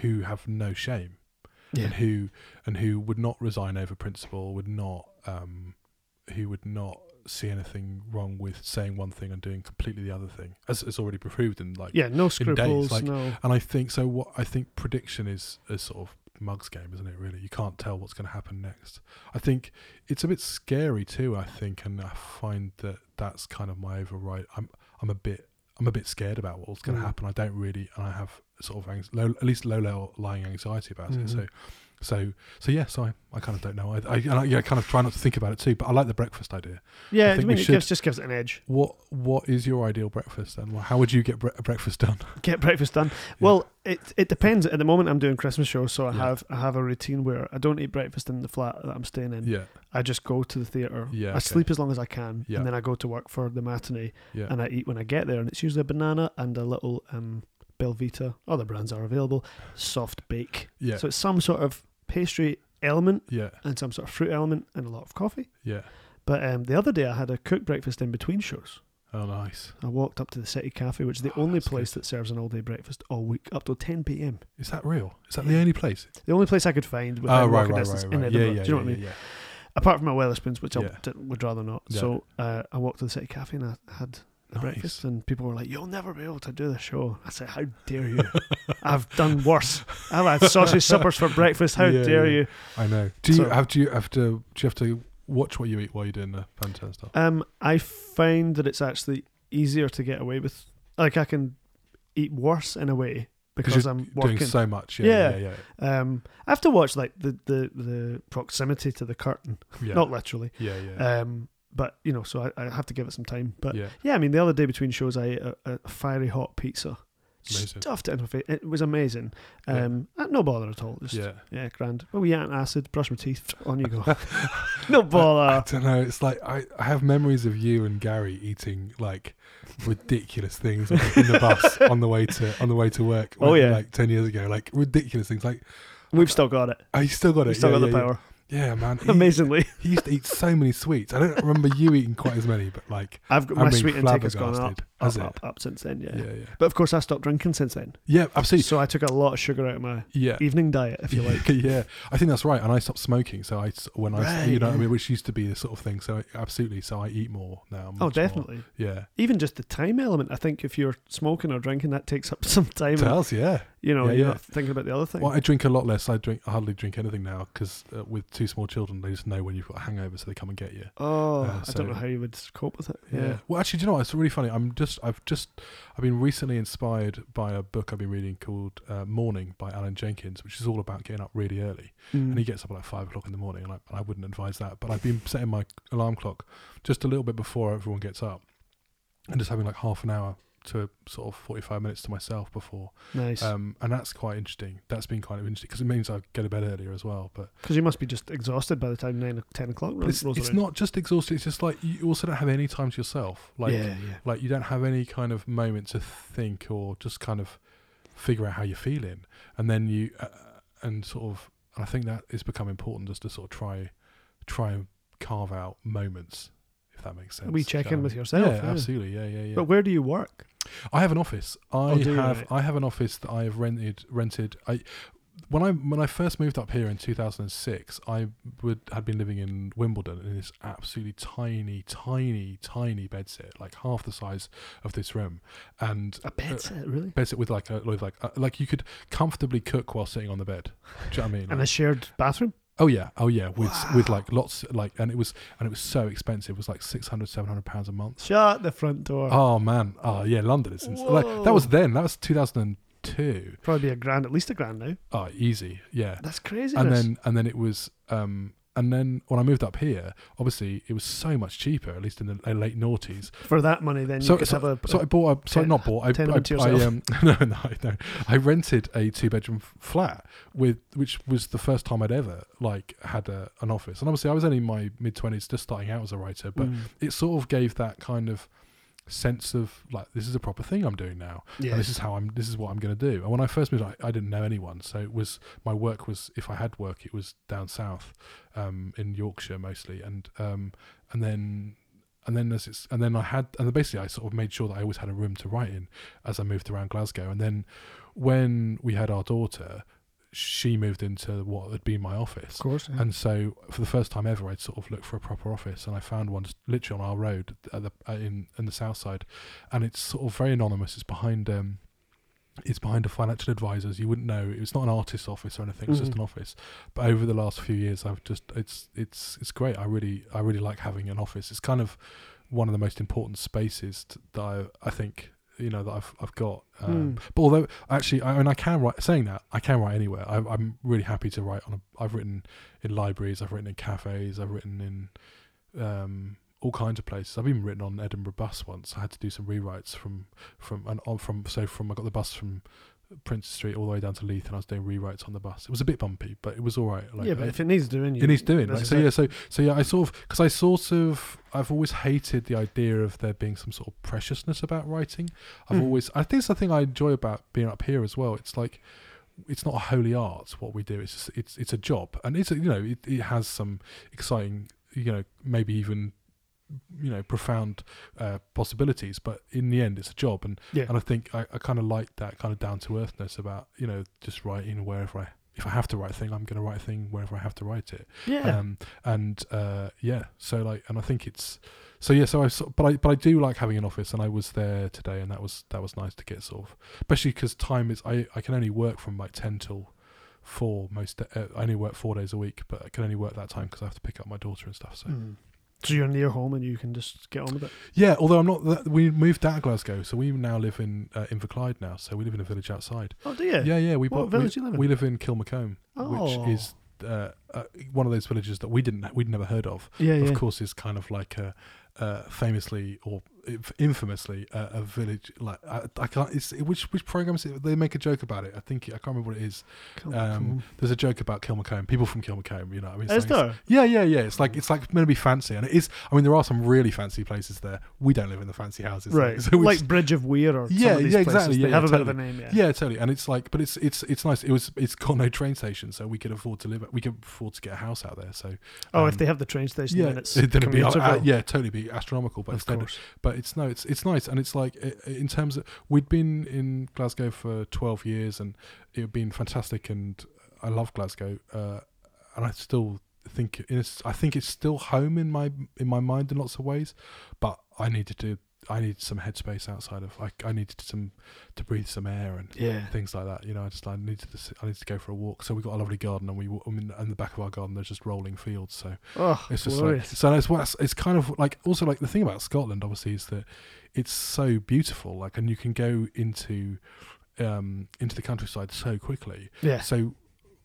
who have no shame yeah. and who and who would not resign over principle, would not um, who would not see anything wrong with saying one thing and doing completely the other thing, as it's already proved in like yeah, no scruples, like- no. and I think so. What I think prediction is a sort of mug's game, isn't it? Really, you can't tell what's going to happen next. I think it's a bit scary too. I think, and I find that that's kind of my override. I'm I'm a bit I'm a bit scared about what's going to Mm. happen. I don't really, and I have sort of anx- low, at least low level lying anxiety about it. Mhm. So. So, so yeah, so I, I kind of don't know. I, I, and I yeah, kind of try not to think about it too. But I like the breakfast idea. Yeah, I I, mean, it should- gives, just gives it an edge. What, what is your ideal breakfast then? How would you get bre- breakfast done? Get breakfast done. Well, it it depends. At the moment, I'm doing Christmas shows, so I Yeah. have I have a routine where I don't eat breakfast in the flat that I'm staying in. Yeah, I just go to the theatre. Yeah, I okay. sleep as long as I can, Yeah. and then I go to work for the matinee, yeah, and I eat when I get there. And it's usually a banana and a little um, Belvita. Other brands are available. Soft bake. yeah, So it's some sort of pastry element yeah, and some sort of fruit element and a lot of coffee. yeah. But um, the other day I had a cooked breakfast in between shows. Oh, nice. I walked up to the City Cafe, which is the Oh, only place good. that serves an all day breakfast all week up till 10 p.m. Is that real? Is that the only place? The only place I could find within Oh, right, walking right, distance right, in. Edinburgh. Yeah, yeah, Do you know yeah, what I mean? yeah, Apart from my Wetherspoons, which I Yeah. would rather not. Yeah. So uh, I walked to the City Cafe and I had the Nice. breakfast, and people were like, "You'll never be able to do the show." I said, "How dare you? I've done worse. I've had sausage suppers for breakfast. How Yeah, dare yeah. you?" I know. Do you So- have do you have to do you have to watch what you eat while you're doing the Pantone stuff? Um, I find that it's actually easier to get away with. Like I can eat worse in a way because I'm working. Doing so much. Yeah, Yeah. yeah, yeah. um, I have to watch like the the the proximity to the curtain, yeah. not literally. yeah, yeah, Um, but you know, so I, I have to give it some time. But yeah. yeah, I mean, the other day between shows, I ate a, a fiery hot pizza. Amazing. Stuffed it in my face. It was amazing. Um, uh, no bother at all. Just Yeah. yeah, grand. Oh yeah, an acid. Brush my teeth. On you go. no bother. I bother. don't know. It's like I, I have memories of you and Gary eating like ridiculous things in the bus on the way to on the way to work. Oh, yeah. like ten years ago, like ridiculous things. Like We've still got it. oh, you still got it. We've still yeah, got yeah, the yeah. power. Yeah, man. He, Amazingly, he used to eat so many sweets. I don't remember you eating quite as many, but like I've got my sweet intake has gone up, up, it? up, up since then. Yeah. yeah, yeah, But of course, I stopped drinking since then. yeah. Absolutely. So I took a lot of sugar out of my Yeah. evening diet, if you like. yeah, I think that's right. And I stopped smoking, so I when I Right, you know what I mean, which used to be the sort of thing. So absolutely, so I eat more now. Oh, much more. definitely. Yeah, Even just the time element. I think if you're smoking or drinking, that takes up some time. and, tells. Yeah. you know, Yeah, you're yeah. not thinking about the other thing. Well, I drink a lot less. I drink. I hardly drink anything now because uh, with two small children, they just know when you've got a hangover, so they come and get you. oh, Uh, I don't know how you would cope with it. Yeah. Yeah. Well, actually, do you know what? It's really funny. I'm just. I've just. I've been recently inspired by a book I've been reading called uh, Morning by Allan Jenkins, which is all about getting up really early. Mm. and he gets up at like five o'clock in the morning, and I, and I wouldn't advise that. But I've been setting my alarm clock just a little bit before everyone gets up, and just having like half an hour to sort of forty-five minutes to myself before, nice. um, and that's quite interesting. That's been kind of interesting because it means I go to bed earlier as well. But, Because you must be just exhausted by the time nine or ten o'clock rolls, it's, rolls it's not just exhausted, It's just like you also don't have any time to yourself. Like yeah, yeah. like you don't have any kind of moment to think or just kind of figure out how you're feeling and then you uh, and sort of i think that is become important just to sort of try try and carve out moments if that makes sense We check in with yourself, yeah, yeah. absolutely yeah yeah yeah But where do you work? I have an office i Oh, have Right. i have an office that i have rented rented i when I when I first moved up here in 2006, I would had been living in Wimbledon in this absolutely tiny, tiny, tiny bedsit, like half the size of this room, and A bed uh, set, really? bedsit with like a with like uh, like you could comfortably cook while sitting on the bed. Do you know what I mean? And a shared bathroom? Oh yeah, oh yeah, with with like lots like and it was and it was so expensive. It was like 600 700 pounds a month. Shut the front door. Oh man, oh yeah, London is ins- like that was then. That was 2002. Probably a grand, at least a grand now. Oh, easy, yeah. That's crazy. and then and then it was um and then when I moved up here, obviously it was so much cheaper, at least in the late noughties. for that money, then you So, could so, have a. so I bought a sorry ten- not bought I I, I um no no no I rented a two bedroom flat with which was the first time I'd ever like had a, an office and obviously I was only in my mid twenties just starting out as a writer but Mm. it sort of gave that kind of sense of like this is a proper thing I'm doing now yeah. and this is how I'm this is what I'm going to do. And when I first moved, I, I didn't know anyone, so it was my work was if I had work, it was down south, um, in Yorkshire mostly, and um, and then and then as it's and then I had and basically I sort of made sure that I always had a room to write in as I moved around Glasgow, and then when we had our daughter, she moved into what had been my office. of course. yeah. And so, for the first time ever, I'd sort of looked for a proper office, and I found one just literally on our road at the, uh, in in the south side, and it's sort of very anonymous. It's behind um, it's behind a financial advisors. You wouldn't know. It's not an artist's office or anything. It's just Mhm. an office. But over the last few years, I've just it's it's it's great. I really I really like having an office. It's kind of one of the most important spaces t that I, I think you know that I've I've got. Um, Mm. But although actually, I mean, I can write. Saying that, I can write anywhere. I, I'm really happy to write on a. I've written in libraries. I've written in cafes. I've written in um, all kinds of places. I've even written on Edinburgh bus once. I had to do some rewrites from from and on from so from I got the bus from Princes Street all the way down to Leith, and I was doing rewrites on the bus. It was a bit bumpy, but it was all right. Like, yeah, but I- if it needs doing, you, it needs doing. Like, so yeah, so so yeah, I sort of because I sort of I've always hated the idea of there being some sort of preciousness about writing. I've Mm. always I think it's the thing I enjoy about being up here as well. It's like it's not a holy art what we do. It's just, it's it's a job, and it's a, you know it, it has some exciting you know maybe even you know profound uh, possibilities. But in the end, it's a job, and Yeah. and I think I, I kind of like that kind of down to earthness about you know just writing wherever I. If I have to write a thing, I'm going to write a thing wherever I have to write it. Yeah. Um, and uh, yeah, so like, and I think it's so yeah. So I, so- but I, but I do like having an office, and I was there today, and that was that was nice to get sort of, especially because time is I I can only work from like ten till four most. Uh, I only work four days a week, but I can only work that time because I have to pick up my daughter and stuff. So Mm. So you're near home and you can just get on with it. yeah, although I'm not. That, we moved out of Glasgow, so we now live in uh, Inverclyde now. So we live in a village outside. Oh, do you? Yeah, yeah. We What bought, village we, you live in? we live in Kilmacolm, Oh. which is uh, uh, one of those villages that we didn't we'd never heard of. Yeah, yeah. Of course, is kind of like a uh, famously or infamously uh, a village like I, I can't. It's which which program is it? They make a joke about it. I think I can't remember what it is. Um, there's a joke about Kilmacolm. People from Kilmacolm, you know. what I mean. It's like- yeah, yeah, yeah. It's like it's like meant to be fancy, and it is. I mean, there are some really fancy places there. We don't live in the fancy houses, Right. So like just- Bridge of Weir or some Yeah, of these yeah, places, exactly, They yeah, have yeah, a bit of a totally. name, yeah. yeah, totally. And it's like, but it's it's it's nice. It was it's got no train station, so we could afford to live. We could afford to get a house out there. So Oh, um, if they have the train station, yeah, then it's it'd be uh, yeah, totally be astronomical. But of instead, course. but it's no, it's it's nice, and it's like in terms of we'd been in Glasgow for twelve years, and it had been fantastic, and I love Glasgow, uh, and I still think it's I think it's still home in my in my mind in lots of ways, but I needed to I need some headspace outside of like I needed some to breathe some air and Yeah. things like that. You know, I just I needed to I needed to go for a walk. So we got a lovely garden, and we I mean, in the back of our garden there's just rolling fields. So Oh, it's just glorious. like so. It's what's it's kind of like also like the thing about Scotland obviously is that it's so beautiful. Like, and you can go into um into the countryside so quickly. yeah. So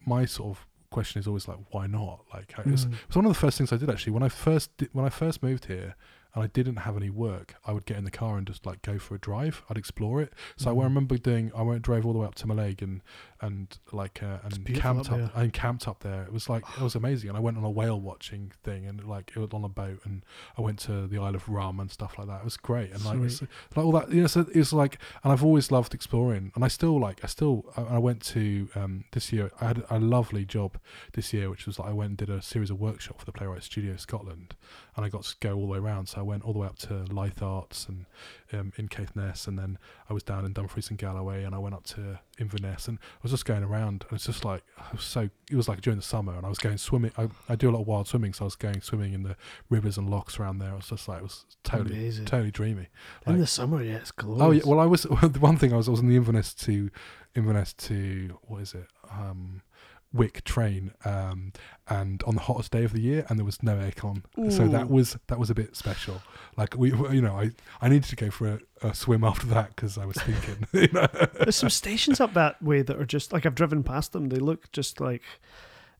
my sort of question is always like, why not? Like, I- it's, Mm. it was one of the first things I did actually when I first did, when I first moved here and I didn't have any work. I would get in the car and just like go for a drive. I'd explore it. So I Mhm. remember doing. I went drove all the way up to Mallaig and and like uh, and camped up up. I camped up there. It was like it was amazing. And I went on a whale watching thing and like it was on a boat and I went to the Isle of Rum and stuff like that. It was great and like Sweet. like all that. You know, so it's like and I've always loved exploring and I still like I still I, I went to um this year. I had a lovely job this year, which was like I went and did a series of workshops for the Playwright Studio Scotland, and I got to go all the way around. So I went all the way up to Lyth Arts and um, in Caithness, and then I was down in Dumfries and Galloway, and I went up to Inverness, and I was just going around, and it's just like I was so. It was like during the summer, and I was going swimming. I, I do a lot of wild swimming, so I was going swimming in the rivers and lochs around there. I was just like it was totally Amazing. totally dreamy. In the summer, yeah, it's glorious. Oh yeah, well I was the one thing I was I was in the Inverness to Inverness to what is it um Wick train um and on the hottest day of the year and there was no aircon so that was that was a bit special like we you know I I needed to go for a, a swim after that because I was thinking you know There's some stations up that way that are just like I've driven past them. They look just like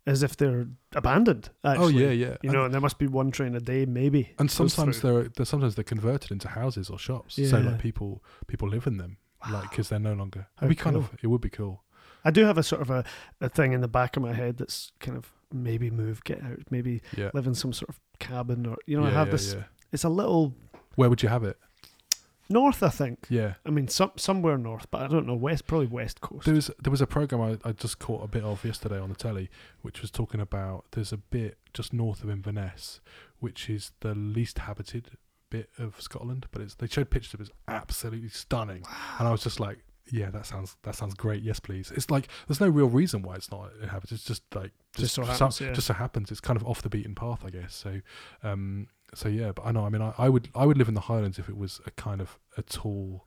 as if they're abandoned. Actually. oh yeah yeah You know, and there must be one train a day, maybe. and sometimes through. they're, they're sometimes they're converted into houses or shops so like people people live in them like because they're no longer it'd be kind of it would be cool I do have a sort of a, a thing in the back of my head that's kind of maybe move, get out, maybe yeah live in some sort of cabin or you know, I have yeah, this. yeah. It's a little where would you have it north, I think. yeah I mean, some somewhere north, but I don't know west, probably west coast. There was there was a program I, I just caught a bit of yesterday on the telly, which was talking about there's a bit just north of Inverness, which is the least habited bit of Scotland, but it's they showed pictures of it, it's absolutely stunning, and I was just like, yeah, that sounds that sounds great. Yes, please. It's like there's no real reason why it's not inhabited. It's just like Just so some- happens, yeah. just so happens. It's kind of off the beaten path, I guess. So, um, so yeah, but I know. I mean, I, I would I would live in the Highlands if it was a kind of at all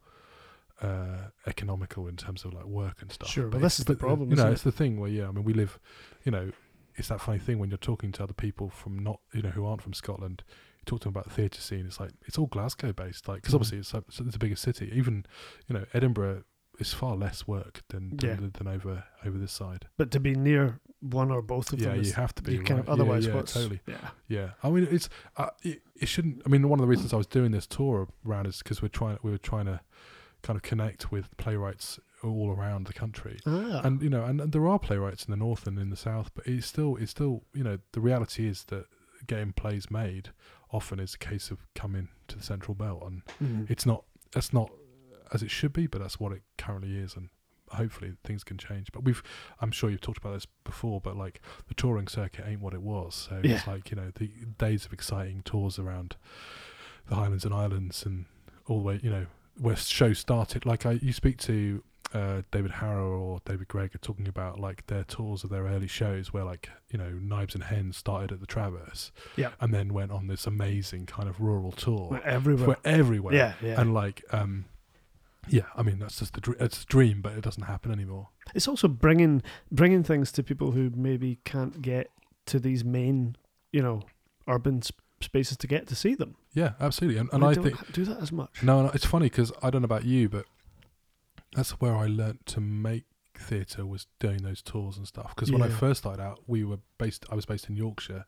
uh, economical in terms of like work and stuff. Sure, But it's- this is the uh, problem, You know, isn't it's the thing where yeah, I mean, we live. You know, it's that funny thing when you're talking to other people from not you know who aren't from Scotland. You talk to them about the theatre scene. It's like it's all Glasgow based, like because Mhm. obviously it's, a- it's the biggest city. Even you know Edinburgh is far less work than than, Yeah. than over over this side. but to be near one or both of Yeah, them, you is, have to be. you right? of, otherwise, yeah, yeah, totally. yeah, Yeah, I mean it's uh, it, it shouldn't. I mean, one of the reasons I was doing this tour around is because we're trying we were trying to kind of connect with playwrights all around the country, ah, and you know, and, and there are playwrights in the north and in the south, but it's still it's still you know the reality is that getting plays made often is a case of coming to the central belt, and mhm. it's not that's not as it should be, but that's what it currently is, and hopefully things can change. But we've, I'm sure you've talked about this before, but like the touring circuit ain't what it was. So Yeah. it's like you know the days of exciting tours around the Highlands and Islands and all the way, you know, where shows started. Like I, you speak to uh, David Harrower or David Greig are talking about like their tours of their early shows, where like you know Knives in Hens started at the Traverse, Yeah. and then went on this amazing kind of rural tour We're everywhere. where everywhere, yeah, yeah. and like um, yeah, I mean that's just the dr- it's a dream, but it doesn't happen anymore. it's also bringing bringing things to people who maybe can't get to these main, you know, urban sp- spaces to get to see them. Yeah, absolutely, and, and We I don't think do that as much. No, no, it's funny because I don't know about you, but that's where I learnt to make theatre was doing those tours and stuff. Because when I first started out, we were based. I was based in Yorkshire,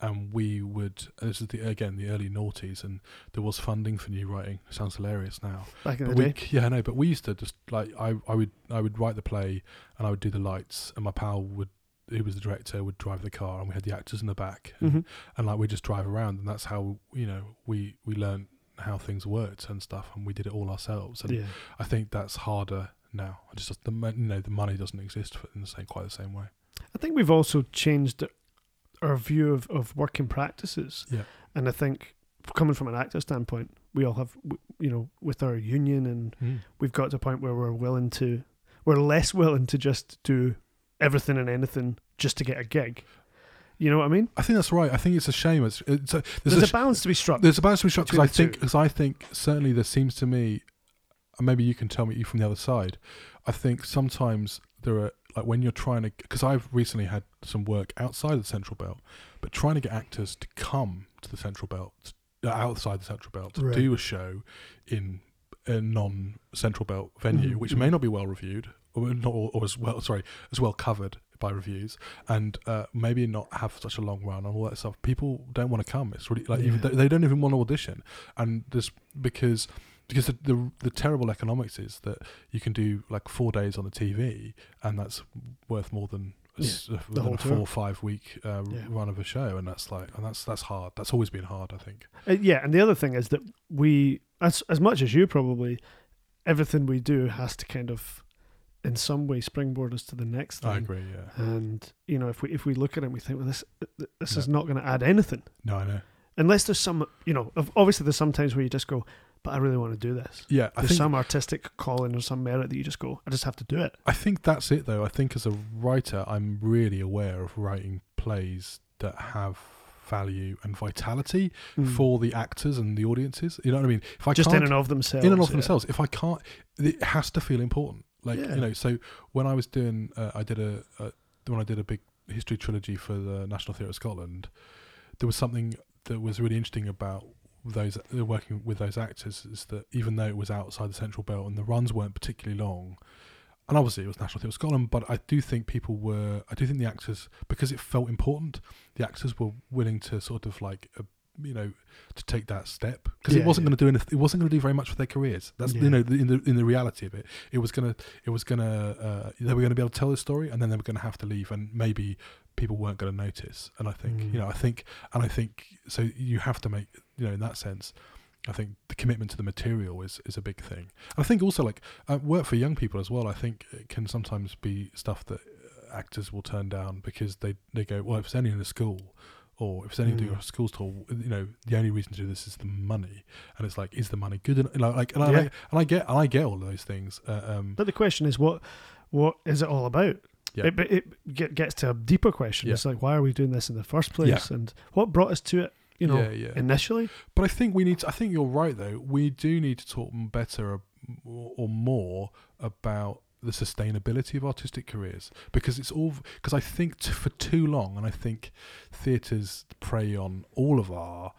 and we would. This is the again the early noughties, and there was funding for new writing. sounds hilarious now, Back in but the we day. yeah no, but we used to just like I I would I would write the play and I would do the lights, and my pal would. Who was the director would drive the car, and we had the actors in the back, and hmm and like we just drive around and that's how you know we we learned how things worked and stuff and we did it all ourselves and Yeah. i think that's harder now It's just the you know the money doesn't exist in the same quite the same way I think we've also changed our view of, of working practices. Yeah. And I think coming from an actor standpoint, we all have, you know, with our union and mm. we've got to a point where we're willing to, we're less willing to just do everything and anything just to get a gig. You know what I mean? i think that's right i think it's a shame it's, it's a, there's, There's, a, a balance to be struck. there's a balance to be struck because i think because i think certainly there seems to me and maybe you can tell me you from the other side i think sometimes there are like when you're trying to because i've recently had some work outside the central belt but trying to get actors to come to the central belt uh, outside the central belt to Right. do a show in a non-central belt venue Mhm, which may mhm. not be well reviewed or not or, as well sorry as well covered by reviews and uh, maybe not have such a long run and all that stuff people don't want to come it's really like even, Yeah. they, they don't even want to audition and this because because the, the the terrible economics is that you can do like four days on the TV and that's worth more than a, s- uh, than a four or five week uh, Yeah. run of a show and that's like and that's that's hard that's always been hard I think Uh, yeah, and the other thing is that we, as as much as you probably, everything we do has to kind of, in some way, springboard us to the next thing. I agree yeah And you know, if we if we look at it, and we think, well, this this No. is not going to add anything, no I know unless there's some, you know, obviously there's some times where you just go, but I really want to do this. yeah I There's think some artistic calling or some merit that you just go, I just have to do it. I think that's it though. I think as a writer, I'm really aware of writing plays that have value and vitality Mm. for the actors and the audiences. You know what I mean? If I just can't, in and of themselves. in and of yeah. themselves, if I can't, it has to feel important. Like Yeah. you know, so when I was doing, uh, I did a, a when I did a big history trilogy for the National Theatre of Scotland, there was something that was really interesting about those uh, working with those actors is that even though it was outside the central belt and the runs weren't particularly long, and obviously it was National Theatre of Scotland, but I do think people were, I do think the actors, because it felt important, the actors were willing to sort of like, uh, you know, to take that step because Yeah, it wasn't yeah. going to do anything. It wasn't going to do very much for their careers. That's Yeah. you know, in the in the reality of it, it was gonna, it was gonna, uh, they were going to be able to tell the story, and then they were going to have to leave, and maybe people weren't going to notice. And I think, Mm. you know, I think, and I think, so you have to make, you know, in that sense, I think the commitment to the material is, is a big thing. And I think also like work for young people as well. I think it can sometimes be stuff that uh, actors will turn down because they, they go, well, if it's only in a school or if it's only doing Mm. a school tour, you know, the only reason to do this is the money. And it's like, is the money good? You like, and, I, Yeah. like, and I get, and I get all those things. Uh, um, But the question is, what what is it all about? Yeah. It, it get, gets to a deeper question. Yeah. It's like, why are we doing this in the first place? And what brought us to it? You know, yeah, yeah. initially. But I think we need. To, I think you're right, though. We do need to talk better or more about the sustainability of artistic careers because it's all because I think t- for too long, and I think theatres prey on all of our,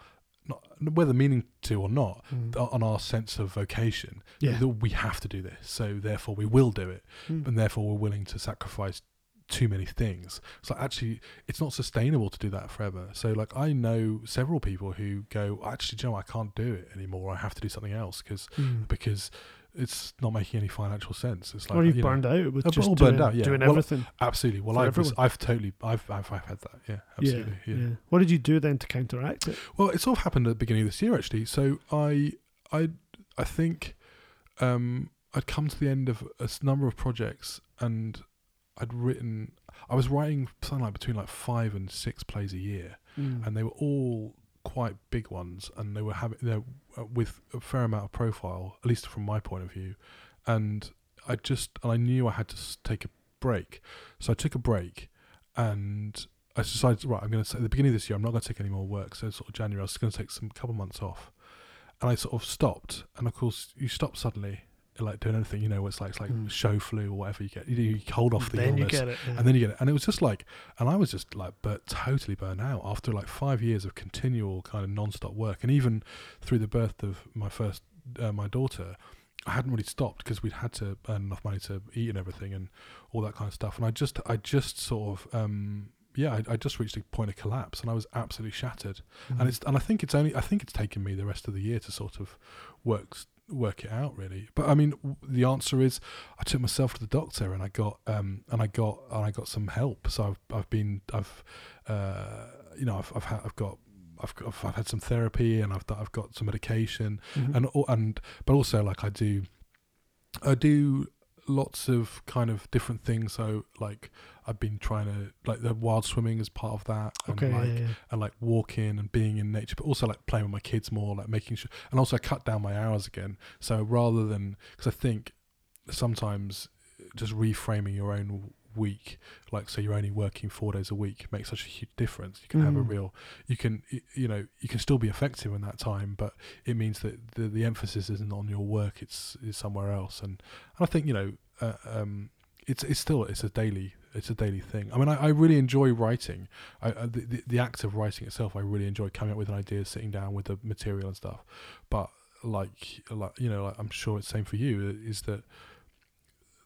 not, whether meaning to or not, on our sense of vocation. Yeah. that we have to do this, so therefore we will do it, Mm. and therefore we're willing to sacrifice too many things. So actually, it's not sustainable to do that forever. So like I know several people who go, actually, Joe, I can't do it anymore. I have to do something else because Mm. because it's not making any financial sense. It's like or you've you know, burned out with just all doing, burned out, yeah. doing Well, everything. absolutely. Well, I've everyone. I've totally I've, I've I've had that. Yeah, absolutely. Yeah. What did you do then to counteract it? Well, it's all happened at the beginning of this year actually. So I I I think um I'd come to the end of a number of projects, and I'd written. I was writing something like between like five and six plays a year, Mm. and they were all quite big ones, and they were having they were with a fair amount of profile, at least from my point of view. And I just and I knew I had to take a break, so I took a break, and I decided right, I'm going to say at the beginning of this year I'm not going to take any more work. So sort of January I was going to take some couple months off, and I sort of stopped. And of course you stop suddenly, like doing anything, you know, it's like it's like Mm. show flu or whatever you get. You, you hold off the then you illness get it. yeah. and then you get it and it was just like and i was just like but totally burnt out after like five years of continual kind of non-stop work and even through the birth of my first uh, my daughter i hadn't really stopped because we'd had to earn enough money to eat and everything and all that kind of stuff and i just i just sort of um yeah I, I just reached a point of collapse and i was absolutely shattered Mm. and it's and I think it's only I think it's taken me the rest of the year to sort of work work it out really. But I mean, the answer is I took myself to the doctor and I got um and I got and I got some help. So I've I've been I've uh you know I've I've had I've got. I've, got, I've had some therapy and I've I've got some medication Mhm. and al- and but also like I do I do lots of kind of different things so like I've been trying to like the wild swimming is part of that and okay, like yeah, yeah. and like walking and being in nature, but also like playing with my kids more, like making sure, and also I cut down my hours again. So rather than, because I think sometimes just reframing your own week, like so you're only working four days a week, makes such a huge difference. You can have a Mm. real, you can, you know, you can still be effective in that time, but it means that the the emphasis isn't on your work; it's is somewhere else. And, and I think you know, uh, um, it's it's still it's a daily it's a daily thing. I mean, I, I really enjoy writing. I, I the, the the act of writing itself, I really enjoy coming up with an idea, sitting down with the material and stuff. But like, like you know, like I'm sure it's the same for you. Is that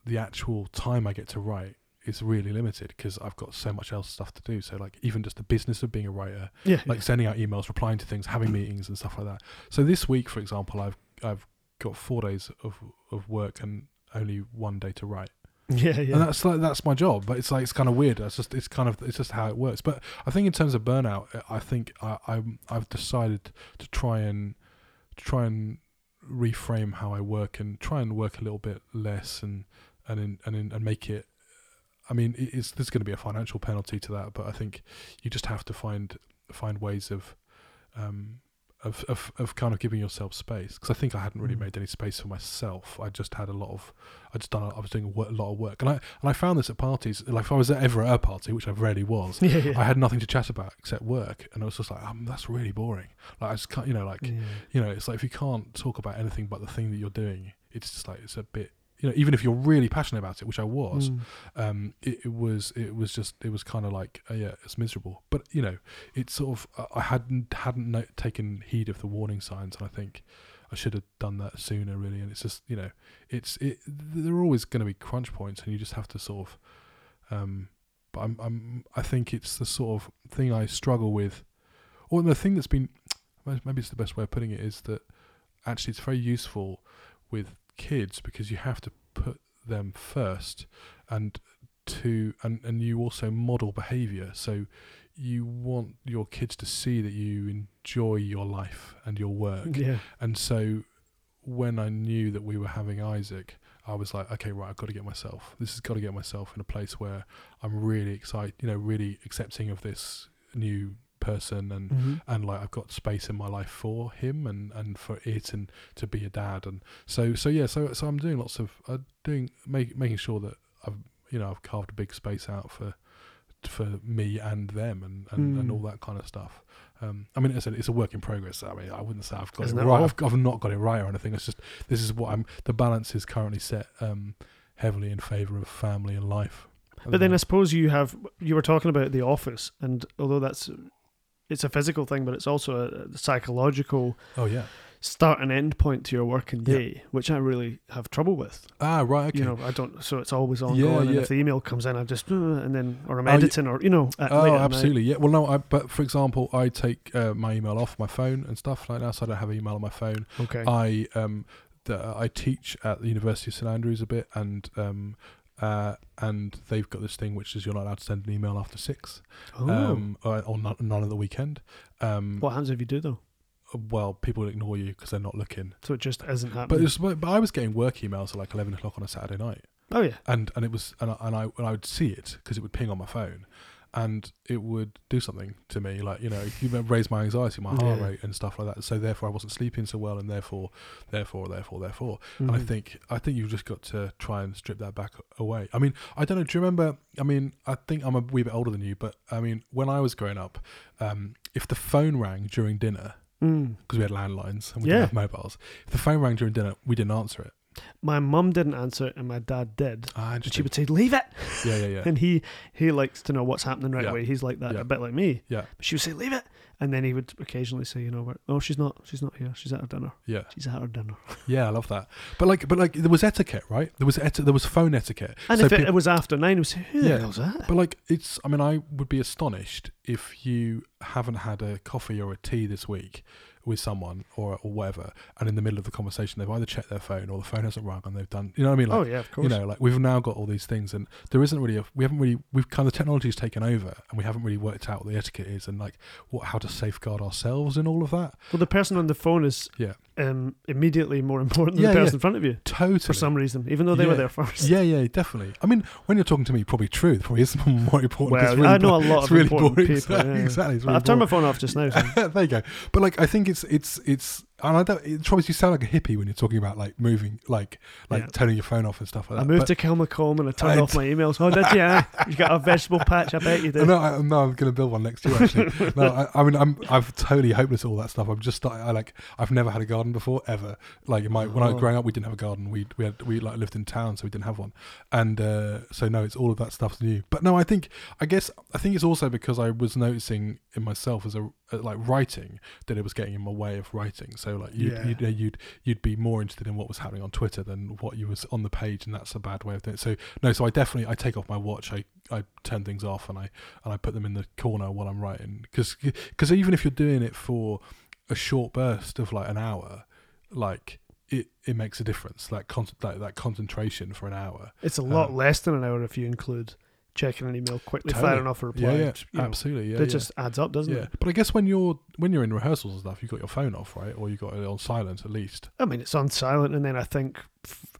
the actual time I get to write is really limited because I've got so much else stuff to do. So like, even just the business of being a writer, yeah, like sending out emails, replying to things, having meetings and stuff like that. So this week, for example, I've I've got four days of of work and only one day to write yeah, yeah. and that's like that's my job but it's like it's kind of weird it's just it's kind of it's just how it works but i think in terms of burnout uh, i think i i'm i've decided to try and to try and reframe how i work and try and work a little bit less and and in, and in, and make it i mean it's there's going to be a financial penalty to that but i think you just have to find find ways of um of, of, of kind of giving yourself space because I think I hadn't really Mm. made any space for myself. I just had a lot of I just done a, I was doing a, wo- a lot of work, and I and I found this at parties. Like if I was ever at a party, which I rarely was, yeah, yeah. I had nothing to chat about except work, and I was just like, um, that's really boring. Like I just can't, you know, like yeah. you know, it's like if you can't talk about anything but the thing that you're doing, it's just like it's a bit, you know, even if you're really passionate about it, which I was, Mm. um, it, it was it was just it was kind of like uh, yeah, it's miserable. But you know, it's sort of uh, I hadn't hadn't no- taken heed of the warning signs, and I think I should have done that sooner, really. And it's just you know, it's it. There are always going to be crunch points, and you just have to sort of. Um, but I'm I'm I think it's the sort of thing I struggle with, or the thing that's been maybe it's the best way of putting it is that actually it's very useful with kids because you have to put them first and to and and you also model behavior so you want your kids to see that you enjoy your life and your work yeah. and so when I knew that we were having Isaac, I was like, okay, right, I've got to get myself. This has got to get myself in a place where I'm really excited, you know, really accepting of this new person and Mhm. and like I've got space in my life for him and and for it and to be a dad and so so yeah so so I'm doing lots of uh, doing make, making sure that I've you know I've carved a big space out for for me and them and and, and Mm. all that kind of stuff um, I mean, as I said, it's a work in progress. I mean, I wouldn't say I've got Isn't it right. I've, I've not got it right or anything. It's just this is what I'm. The balance is currently set um, heavily in favour of family and life. But then I suppose you have you were talking about the office, and although that's it's a physical thing, but it's also a, psychological oh yeah, start and end point to your working Yeah. day, which I really have trouble with. ah right, okay. You know, I don't. So it's always ongoing, and yeah. if the email comes in, I just uh, and then or I'm Oh, editing or you know. Oh, late at night. absolutely. Yeah. Well, no. I, but for example, I take uh, my email off my phone and stuff like that, so I don't have email on my phone. Okay. I um, the, I teach at the University of St Andrews a bit, and um, uh, and they've got this thing which is you're not allowed to send an email after six, oh. um, or, or not, none of the weekend. Um, what happens if you do though? well, people ignore you because they're not looking. So it just isn't But happening. it's, but I was getting work emails at like eleven o'clock on a Saturday night, oh yeah. and and it was and I and I, and I would see it because it would ping on my phone, and it would do something to me, like you know, you raise my anxiety, my heart Yeah. rate, and stuff like that. So therefore, I wasn't sleeping so well, and therefore, therefore, therefore, therefore. And I Mhm. think I think you've just got to try and strip that back away. I mean, I don't know. Do you remember? I mean, I think I'm a wee bit older than you, but I mean, when I was growing up, um, if the phone rang during dinner, Mm. because we had landlines and we Yeah. didn't have mobiles, if the phone rang during dinner, we didn't answer it. My mum didn't answer it, and my dad did. Ah, And she would say, "Leave it," Yeah, yeah, yeah. and he he likes to know what's happening right Yeah. away. He's like that, Yeah. a bit like me. Yeah. But she would say, "Leave it," and then he would occasionally say, "You know, what? oh, she's not, she's not here. She's at her dinner. Yeah, She's at her dinner." yeah, I love that. But like, but like, there was etiquette, right? There was eti- there was phone etiquette. And So if it, it was after nine, we say, "Who Yeah. the hell's that?" But like, it's. I mean, I would be astonished if you haven't had a coffee or a tea this week with someone or or whatever, and in the middle of the conversation they've either checked their phone or the phone hasn't rung and they've done. You know what I mean? Oh, like, oh yeah, of course. you know, like we've now got all these things, and there isn't really a. We haven't really. We've kind of technology's taken over, and we haven't really worked out what the etiquette is, and like what how to safeguard ourselves in all of that. well, the person on the phone is Yeah. Um, immediately more important than Yeah, the person yeah. in front of you Totally. for some reason, even though they were there first. Yeah, yeah, definitely. I mean, when you're talking to me, probably true. Probably is more important. Well, really I know a lot of really important boring. people. Exactly. yeah. exactly. It's really I've turned my phone off just now. So. there you go. But like, I think it's it's it's. And I don't. It probably you sound like a hippie when you're talking about like moving, like like Yeah. turning your phone off and stuff like that. I moved But- to Kilmacolm and I turned I off my emails. Oh, did you? You got a vegetable patch? I bet you did. No, I, no, I'm going to build one next year. Actually, no, I, I mean, I'm I'm totally hopeless at all that stuff. I'm just. I like I've never had a garden before ever. Like in my when I was Oh. growing up, we didn't have a garden. We we had we like lived in town, so we didn't have one. And uh, so no, it's all of that stuff's new. But no, I think I guess I think it's also because I was noticing in myself as a uh, like writing that it was getting in my way of writing. So like you'd, Yeah. you'd, uh, you'd you'd be more interested in what was happening on Twitter than what you was on the page, and that's a bad way of doing it. So no, so I definitely I take off my watch. I I turn things off and I and I put them in the corner while I'm writing because even if you're doing it for a short burst of like an hour, like it it makes a difference. That con- that, that concentration for an hour. It's a lot Um, less than an hour if you include checking an email quickly, Totally. firing off a reply. Yeah, yeah, know, absolutely. Yeah, it yeah. just adds up, doesn't yeah. it? But I guess when you're when you're in rehearsals and stuff, you've got your phone off, right? Or you've got it on silent at least. I mean, it's on silent, and then I think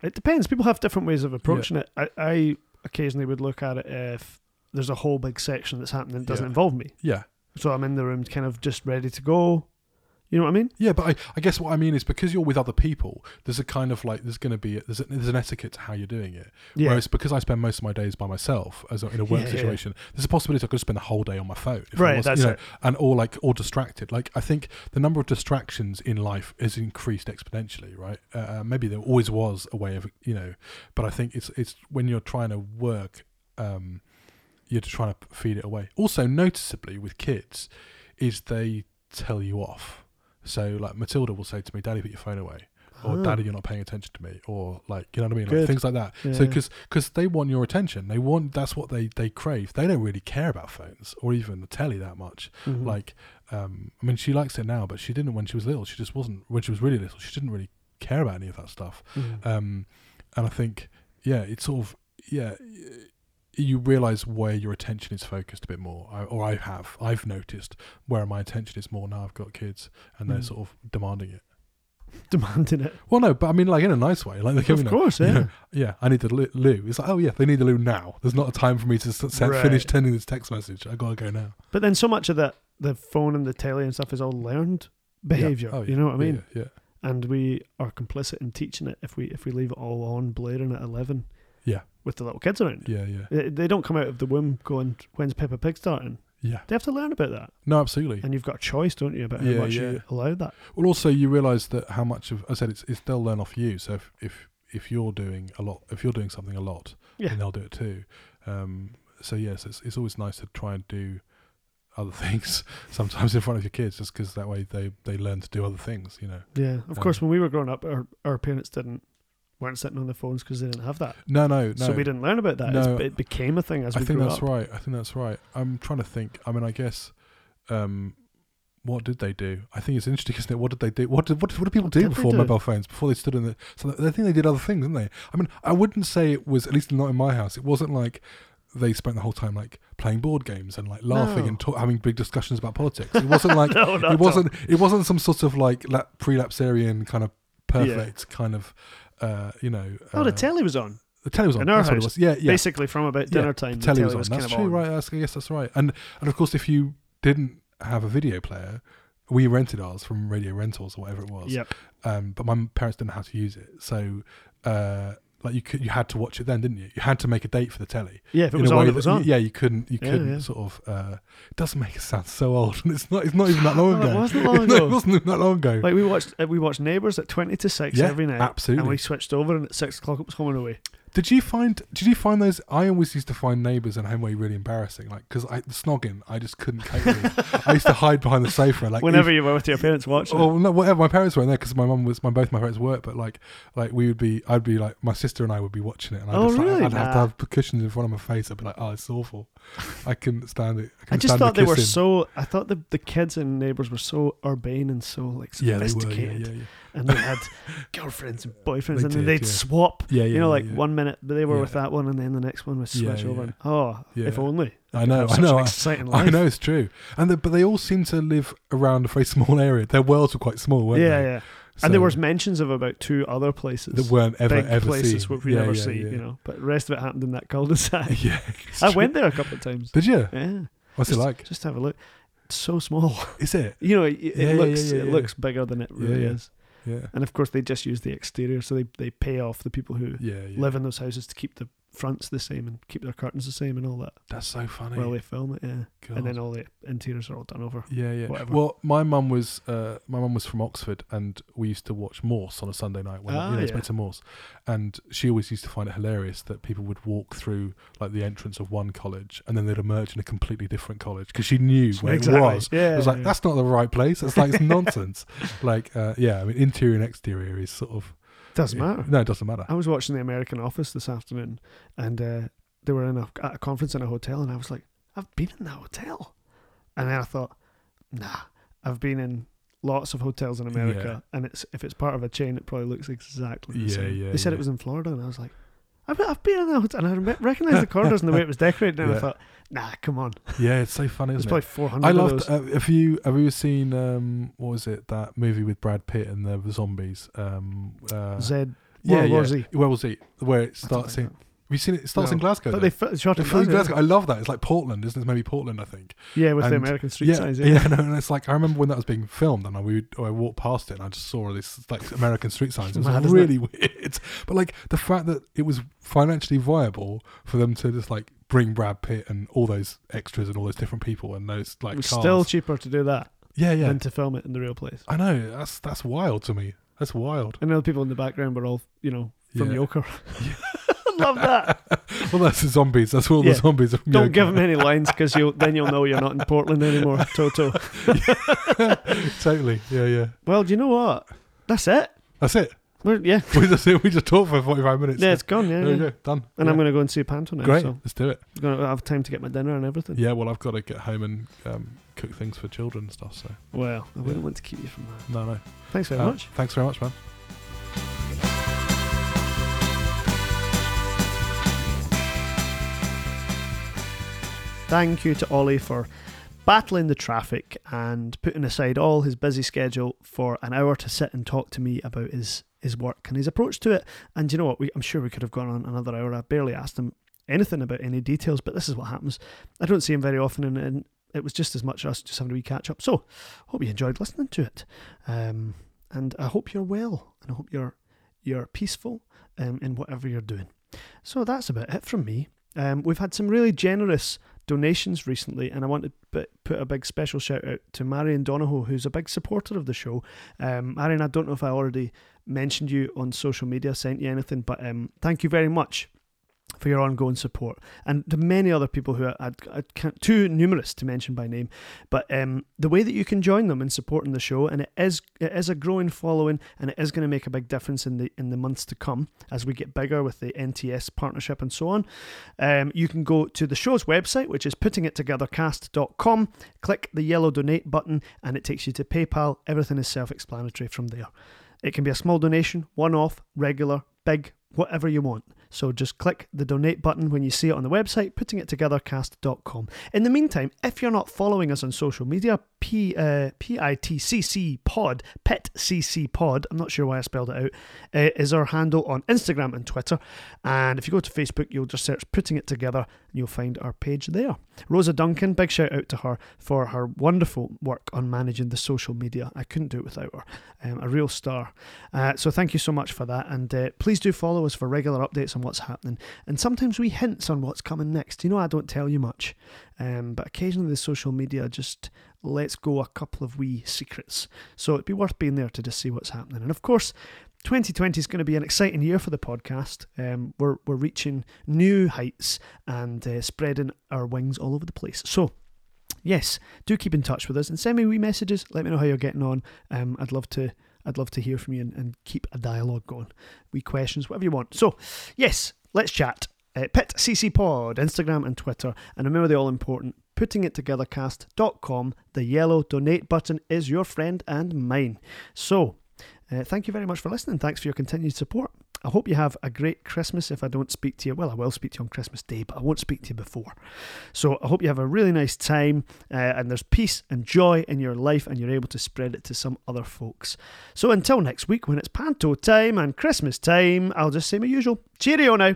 it depends. People have different ways of approaching it. I, I occasionally would look at it if there's a whole big section that's happening that doesn't involve me. Yeah. So I'm in the room, kind of just ready to go. You know what I mean? Yeah, but I, I guess what I mean is because you're with other people, there's a kind of like there's going to be there's a, there's an etiquette to how you're doing it. Yeah. Whereas because I spend most of my days by myself as a, in a work Yeah, yeah. situation, there's a possibility I could spend the whole day on my phone. if I right. was- That's you know, it. and or like or distracted. Like I think the number of distractions in life has increased exponentially, right? Uh, maybe there always was a way of you know, but I think it's it's when you're trying to work, um, you're trying to feed it away. Also, noticeably with kids, is they tell you off. So like Matilda will say to me, "Daddy, put your phone away," or Ah. "Daddy, you're not paying attention to me," or like you know what I mean, like things like that. So Yeah. because they want your attention, they want that's what they they crave. They don't really care about phones or even the telly that much. Mhm. Like, um, I mean, she likes it now, but she didn't when she was little. She just wasn't when she was really little. She didn't really care about any of that stuff. Mhm. Um, and I think, yeah, it's sort of yeah. You realize where your attention is focused a bit more, I, or I have. I've noticed where my attention is more now. I've got kids, and they're Mm. sort of demanding it. demanding it. Well, no, but I mean, like in a nice way. Like they're giving Of course, you yeah. know, yeah, I need the loo-. It's like, oh yeah, they need the loo now. There's not a time for me to s- s- Right. finish sending this text message. I gotta go now. But then so much of that, the phone and the telly and stuff is all learned behavior. Oh, You know what I mean? Yeah, And we are complicit in teaching it if we if we leave it all on blaring at eleven. Yeah. With the little kids around. yeah, yeah, They, they don't come out of the womb going, "When's Peppa Pig starting?" yeah. They have to learn about that, No, absolutely. and you've got a choice, don't you, about how Yeah, much yeah. you allow that. Well, also you realise that how much of I said it's, it's they'll learn off you. So if, if if you're doing a lot, if you're doing something a lot, Yeah. then they'll do it too. Um, so yes, it's it's always nice to try and do other things sometimes in front of your kids, just because that way they they learn to do other things. You know. Yeah. Of Um, course, when we were growing up, our our parents didn't weren't sitting on the phones because they didn't have that. No, no, no. So we didn't learn about that. It's- No. it became a thing as we I we think grew that's up. right. I think that's right. I'm trying to think. I mean, I guess. Um, what did they do? I think it's interesting, isn't it? What did they do? What did what, what did people What do did before do? mobile phones? Before they stood in the. So I think they did other things, didn't they? I mean, I wouldn't say it was at least not in my house. It wasn't like they spent the whole time like playing board games and like laughing No. and ta- having big discussions about politics. It wasn't like no, it wasn't it wasn't some sort of like la- prelapsarian kind of perfect kind of uh, you know. Oh, the uh, telly was on. the telly was on. in our That's what it house, was. Yeah, yeah. Basically, from about Yeah, dinner time, the the telly telly was on. was That's true, on. right? I guess that's right. And and of course, if you didn't have a video player, we rented ours from Radio Rentals or whatever it was. Yep. Um, but my parents didn't know how to use it, so uh, like you could you had to watch it then, didn't you? You had to make a date for the telly. Yeah, if it was on, it was on. Yeah, you couldn't you Yeah, couldn't yeah. sort of. Uh, it does make it sound so old, and it's not. It's not even that long Oh, it ago. wasn't long No, ago. it wasn't even that long ago. Like we watched, uh, we watched Neighbours at twenty to six Yeah, every night, absolutely. and we switched over, and at six o'clock it was Home and Away. Did you find? Did you find those? I always used to find neighbours and Home and Away really embarrassing. Like because I the snogging, I just couldn't cope with. I used to hide behind the sofa. Like Whenever you were with your parents watching, it. Oh no! Whatever. My parents weren't there because my mum was. My both my parents worked, but like, like we would be. I'd be like, my sister and I would be watching it, and I'd, Oh, just, like. I'd have to have cushions in front of my face. I'd be like, oh, it's awful. I couldn't stand it. I, I just thought the they were so. I thought the the kids and neighbours were so urbane and so like Yeah, they were. sophisticated, Yeah, yeah, and they had girlfriends and boyfriends, They and then did, they'd yeah. swap. yeah. yeah, yeah you know, like yeah. one minute they were with Yeah. that one, and then the next one was Yeah, switch over. yeah. And, oh, if only. I know. I know. An I, exciting I know it's true, and the, but they all seem to live around a very small area. Their worlds were quite small, weren't Yeah, they? yeah. Yeah. And there So- was mentions of about two other places that weren't ever big ever places seen. which we Yeah, never yeah, see, yeah. you know. But the rest of it happened in that cul-de-sac. Yeah, it's I true. went there a couple of times. Did you? Yeah, What's it like? Just have a look. It's so small. Is it? You know, it, it Yeah, yeah, looks yeah, yeah, it yeah. looks bigger than it Yeah, really yeah. is. Yeah. And of course, they just use the exterior, so they they pay off the people who Yeah. yeah. live in those houses to keep the fronts the same and keep their curtains the same and all that That's so funny. while they film it. Yeah, God. and then all the interiors are all done over. Yeah, yeah. whatever. Well, my mum was uh, my mum was from Oxford, and we used to watch Morse on a Sunday night when Ah, you know, it's yeah. Morse, and she always used to find it hilarious that people would walk through like the entrance of one college, and then they'd emerge in a completely different college because she knew where Exactly. it was. Yeah, It was like yeah. that's not the right place. It's like it's nonsense. Like, uh, yeah, I mean, interior and exterior is sort of doesn't matter. No, it doesn't matter. I was watching the American Office this afternoon, and uh, they were in a, at a conference in a hotel, and I was like, I've been in that hotel, and then I thought, nah, I've been in lots of hotels in America, and it's if it's part of a chain, it probably looks exactly the Yeah, same. yeah, they said yeah. it was in Florida, and I was like. I've been, I've been in that hotel, and I recognized the corridors and the way it was decorated, and I thought, nah, come on. Yeah, it's so funny, There's probably it? 400 I loved. Uh, have you have you seen um, what was it that movie with Brad Pitt and the zombies? Um, uh, Zed. yeah, World yeah. War Z. Where was it? Where it starts in. Have you seen it? It starts No. in Glasgow. But they shot It in Glasgow. Glasgow. I love that. It's like Portland, isn't it? It's maybe Portland, I think. Yeah, with the American street yeah, signs. yeah, no, and it's like I remember when that was being filmed, and I would I walked past it, and I just saw all these like American street signs. It was Mad, really weird, but like the fact that it was financially viable for them to just like bring Brad Pitt and all those extras and all those different people and those like it was cars. still cheaper to do that yeah, yeah. than to film it in the real place. I know that's that's wild to me. That's wild. And the people in the background were all, you know, from Yeah. Yoker. Love that. Well, that's the zombies. That's all Yeah. the zombies. Are from Don't give them any lines because you'll then you'll know you're not in Portland anymore. Toto. totally. Yeah, yeah. Well, do you know what? That's it. That's it. We're, yeah, We just we just talked for forty five minutes. yeah, it's gone. Yeah, yeah. go. Done. and Yeah. I'm going to go and see Panto now. Great. So Let's do it. I'm going to have time to get my dinner and everything. Yeah. Well, I've got to get home and um, cook things for children and stuff. So Well, I wouldn't want to keep you from that. no, no. Thanks very Uh, much. Thanks very much, man. Thank you to Ollie for battling the traffic and putting aside all his busy schedule for an hour to sit and talk to me about his his work and his approach to it. And you know what? We, I'm sure we could have gone on another hour. I barely asked him anything about any details, but this is what happens. I don't see him very often, and, and it was just as much us just having a wee catch up. So, hope you enjoyed listening to it, um, and I hope you're well, and I hope you're you're peaceful um, in whatever you're doing. So that's about it from me. Um, we've had some really generous donations recently, and I want to put, a big special shout out to Marion Donahoe, who's a big supporter of the show. Um, Marion, I don't know if I already mentioned you on social media, sent you anything, but um, thank you very much for your ongoing support, and to many other people who can't, too numerous to mention by name, but um, the way that you can join them in supporting the show, and it is it is a growing following, and it is going to make a big difference in the in the months to come as we get bigger with the NTS partnership and so on. Um, you can go to the show's website, which is puttingittogethercast.com, click the yellow donate button, and it takes you to PayPal. Everything is self explanatory from there. It can be a small donation, one off, regular, big, whatever you want. So just click the donate button when you see it on the website, puttingittogethercast.com. In the meantime, if you're not following us on social media, P, uh, P-I-T-C-C pod, PETCC pod, I'm not sure why I spelled it out, uh, is our handle on Instagram and Twitter. And if you go to Facebook, you'll just search Putting It Together and you'll find our page there. Rosa Duncan, big shout out to her for her wonderful work on managing the social media. I couldn't do it without her. Um, a real star. Uh, so thank you so much for that. And uh, please do follow us for regular updates on what's happening. And sometimes we hints on what's coming next. You know, I don't tell you much. Um, but occasionally the social media just lets go a couple of wee secrets. So it'd be worth being there to just see what's happening. And of course, 2020 is going to be an exciting year for the podcast. Um, we're, we're reaching new heights and uh, spreading our wings all over the place. So, yes, do keep in touch with us and send me wee messages. Let me know how you're getting on. Um, I'd love to. I'd love to hear from you and, and keep a dialogue going. Wee questions, whatever you want. So, yes, let's chat. Uh, Pit CC Pod, Instagram and Twitter. And remember the all important puttingittogethercast.com. The yellow donate button is your friend and mine. So, uh, thank you very much for listening. Thanks for your continued support. I hope you have a great Christmas if I don't speak to you. Well, I will speak to you on Christmas Day, but I won't speak to you before. So I hope you have a really nice time uh, and there's peace and joy in your life and you're able to spread it to some other folks. So until next week when it's panto time and Christmas time, I'll just say my usual. Cheerio now.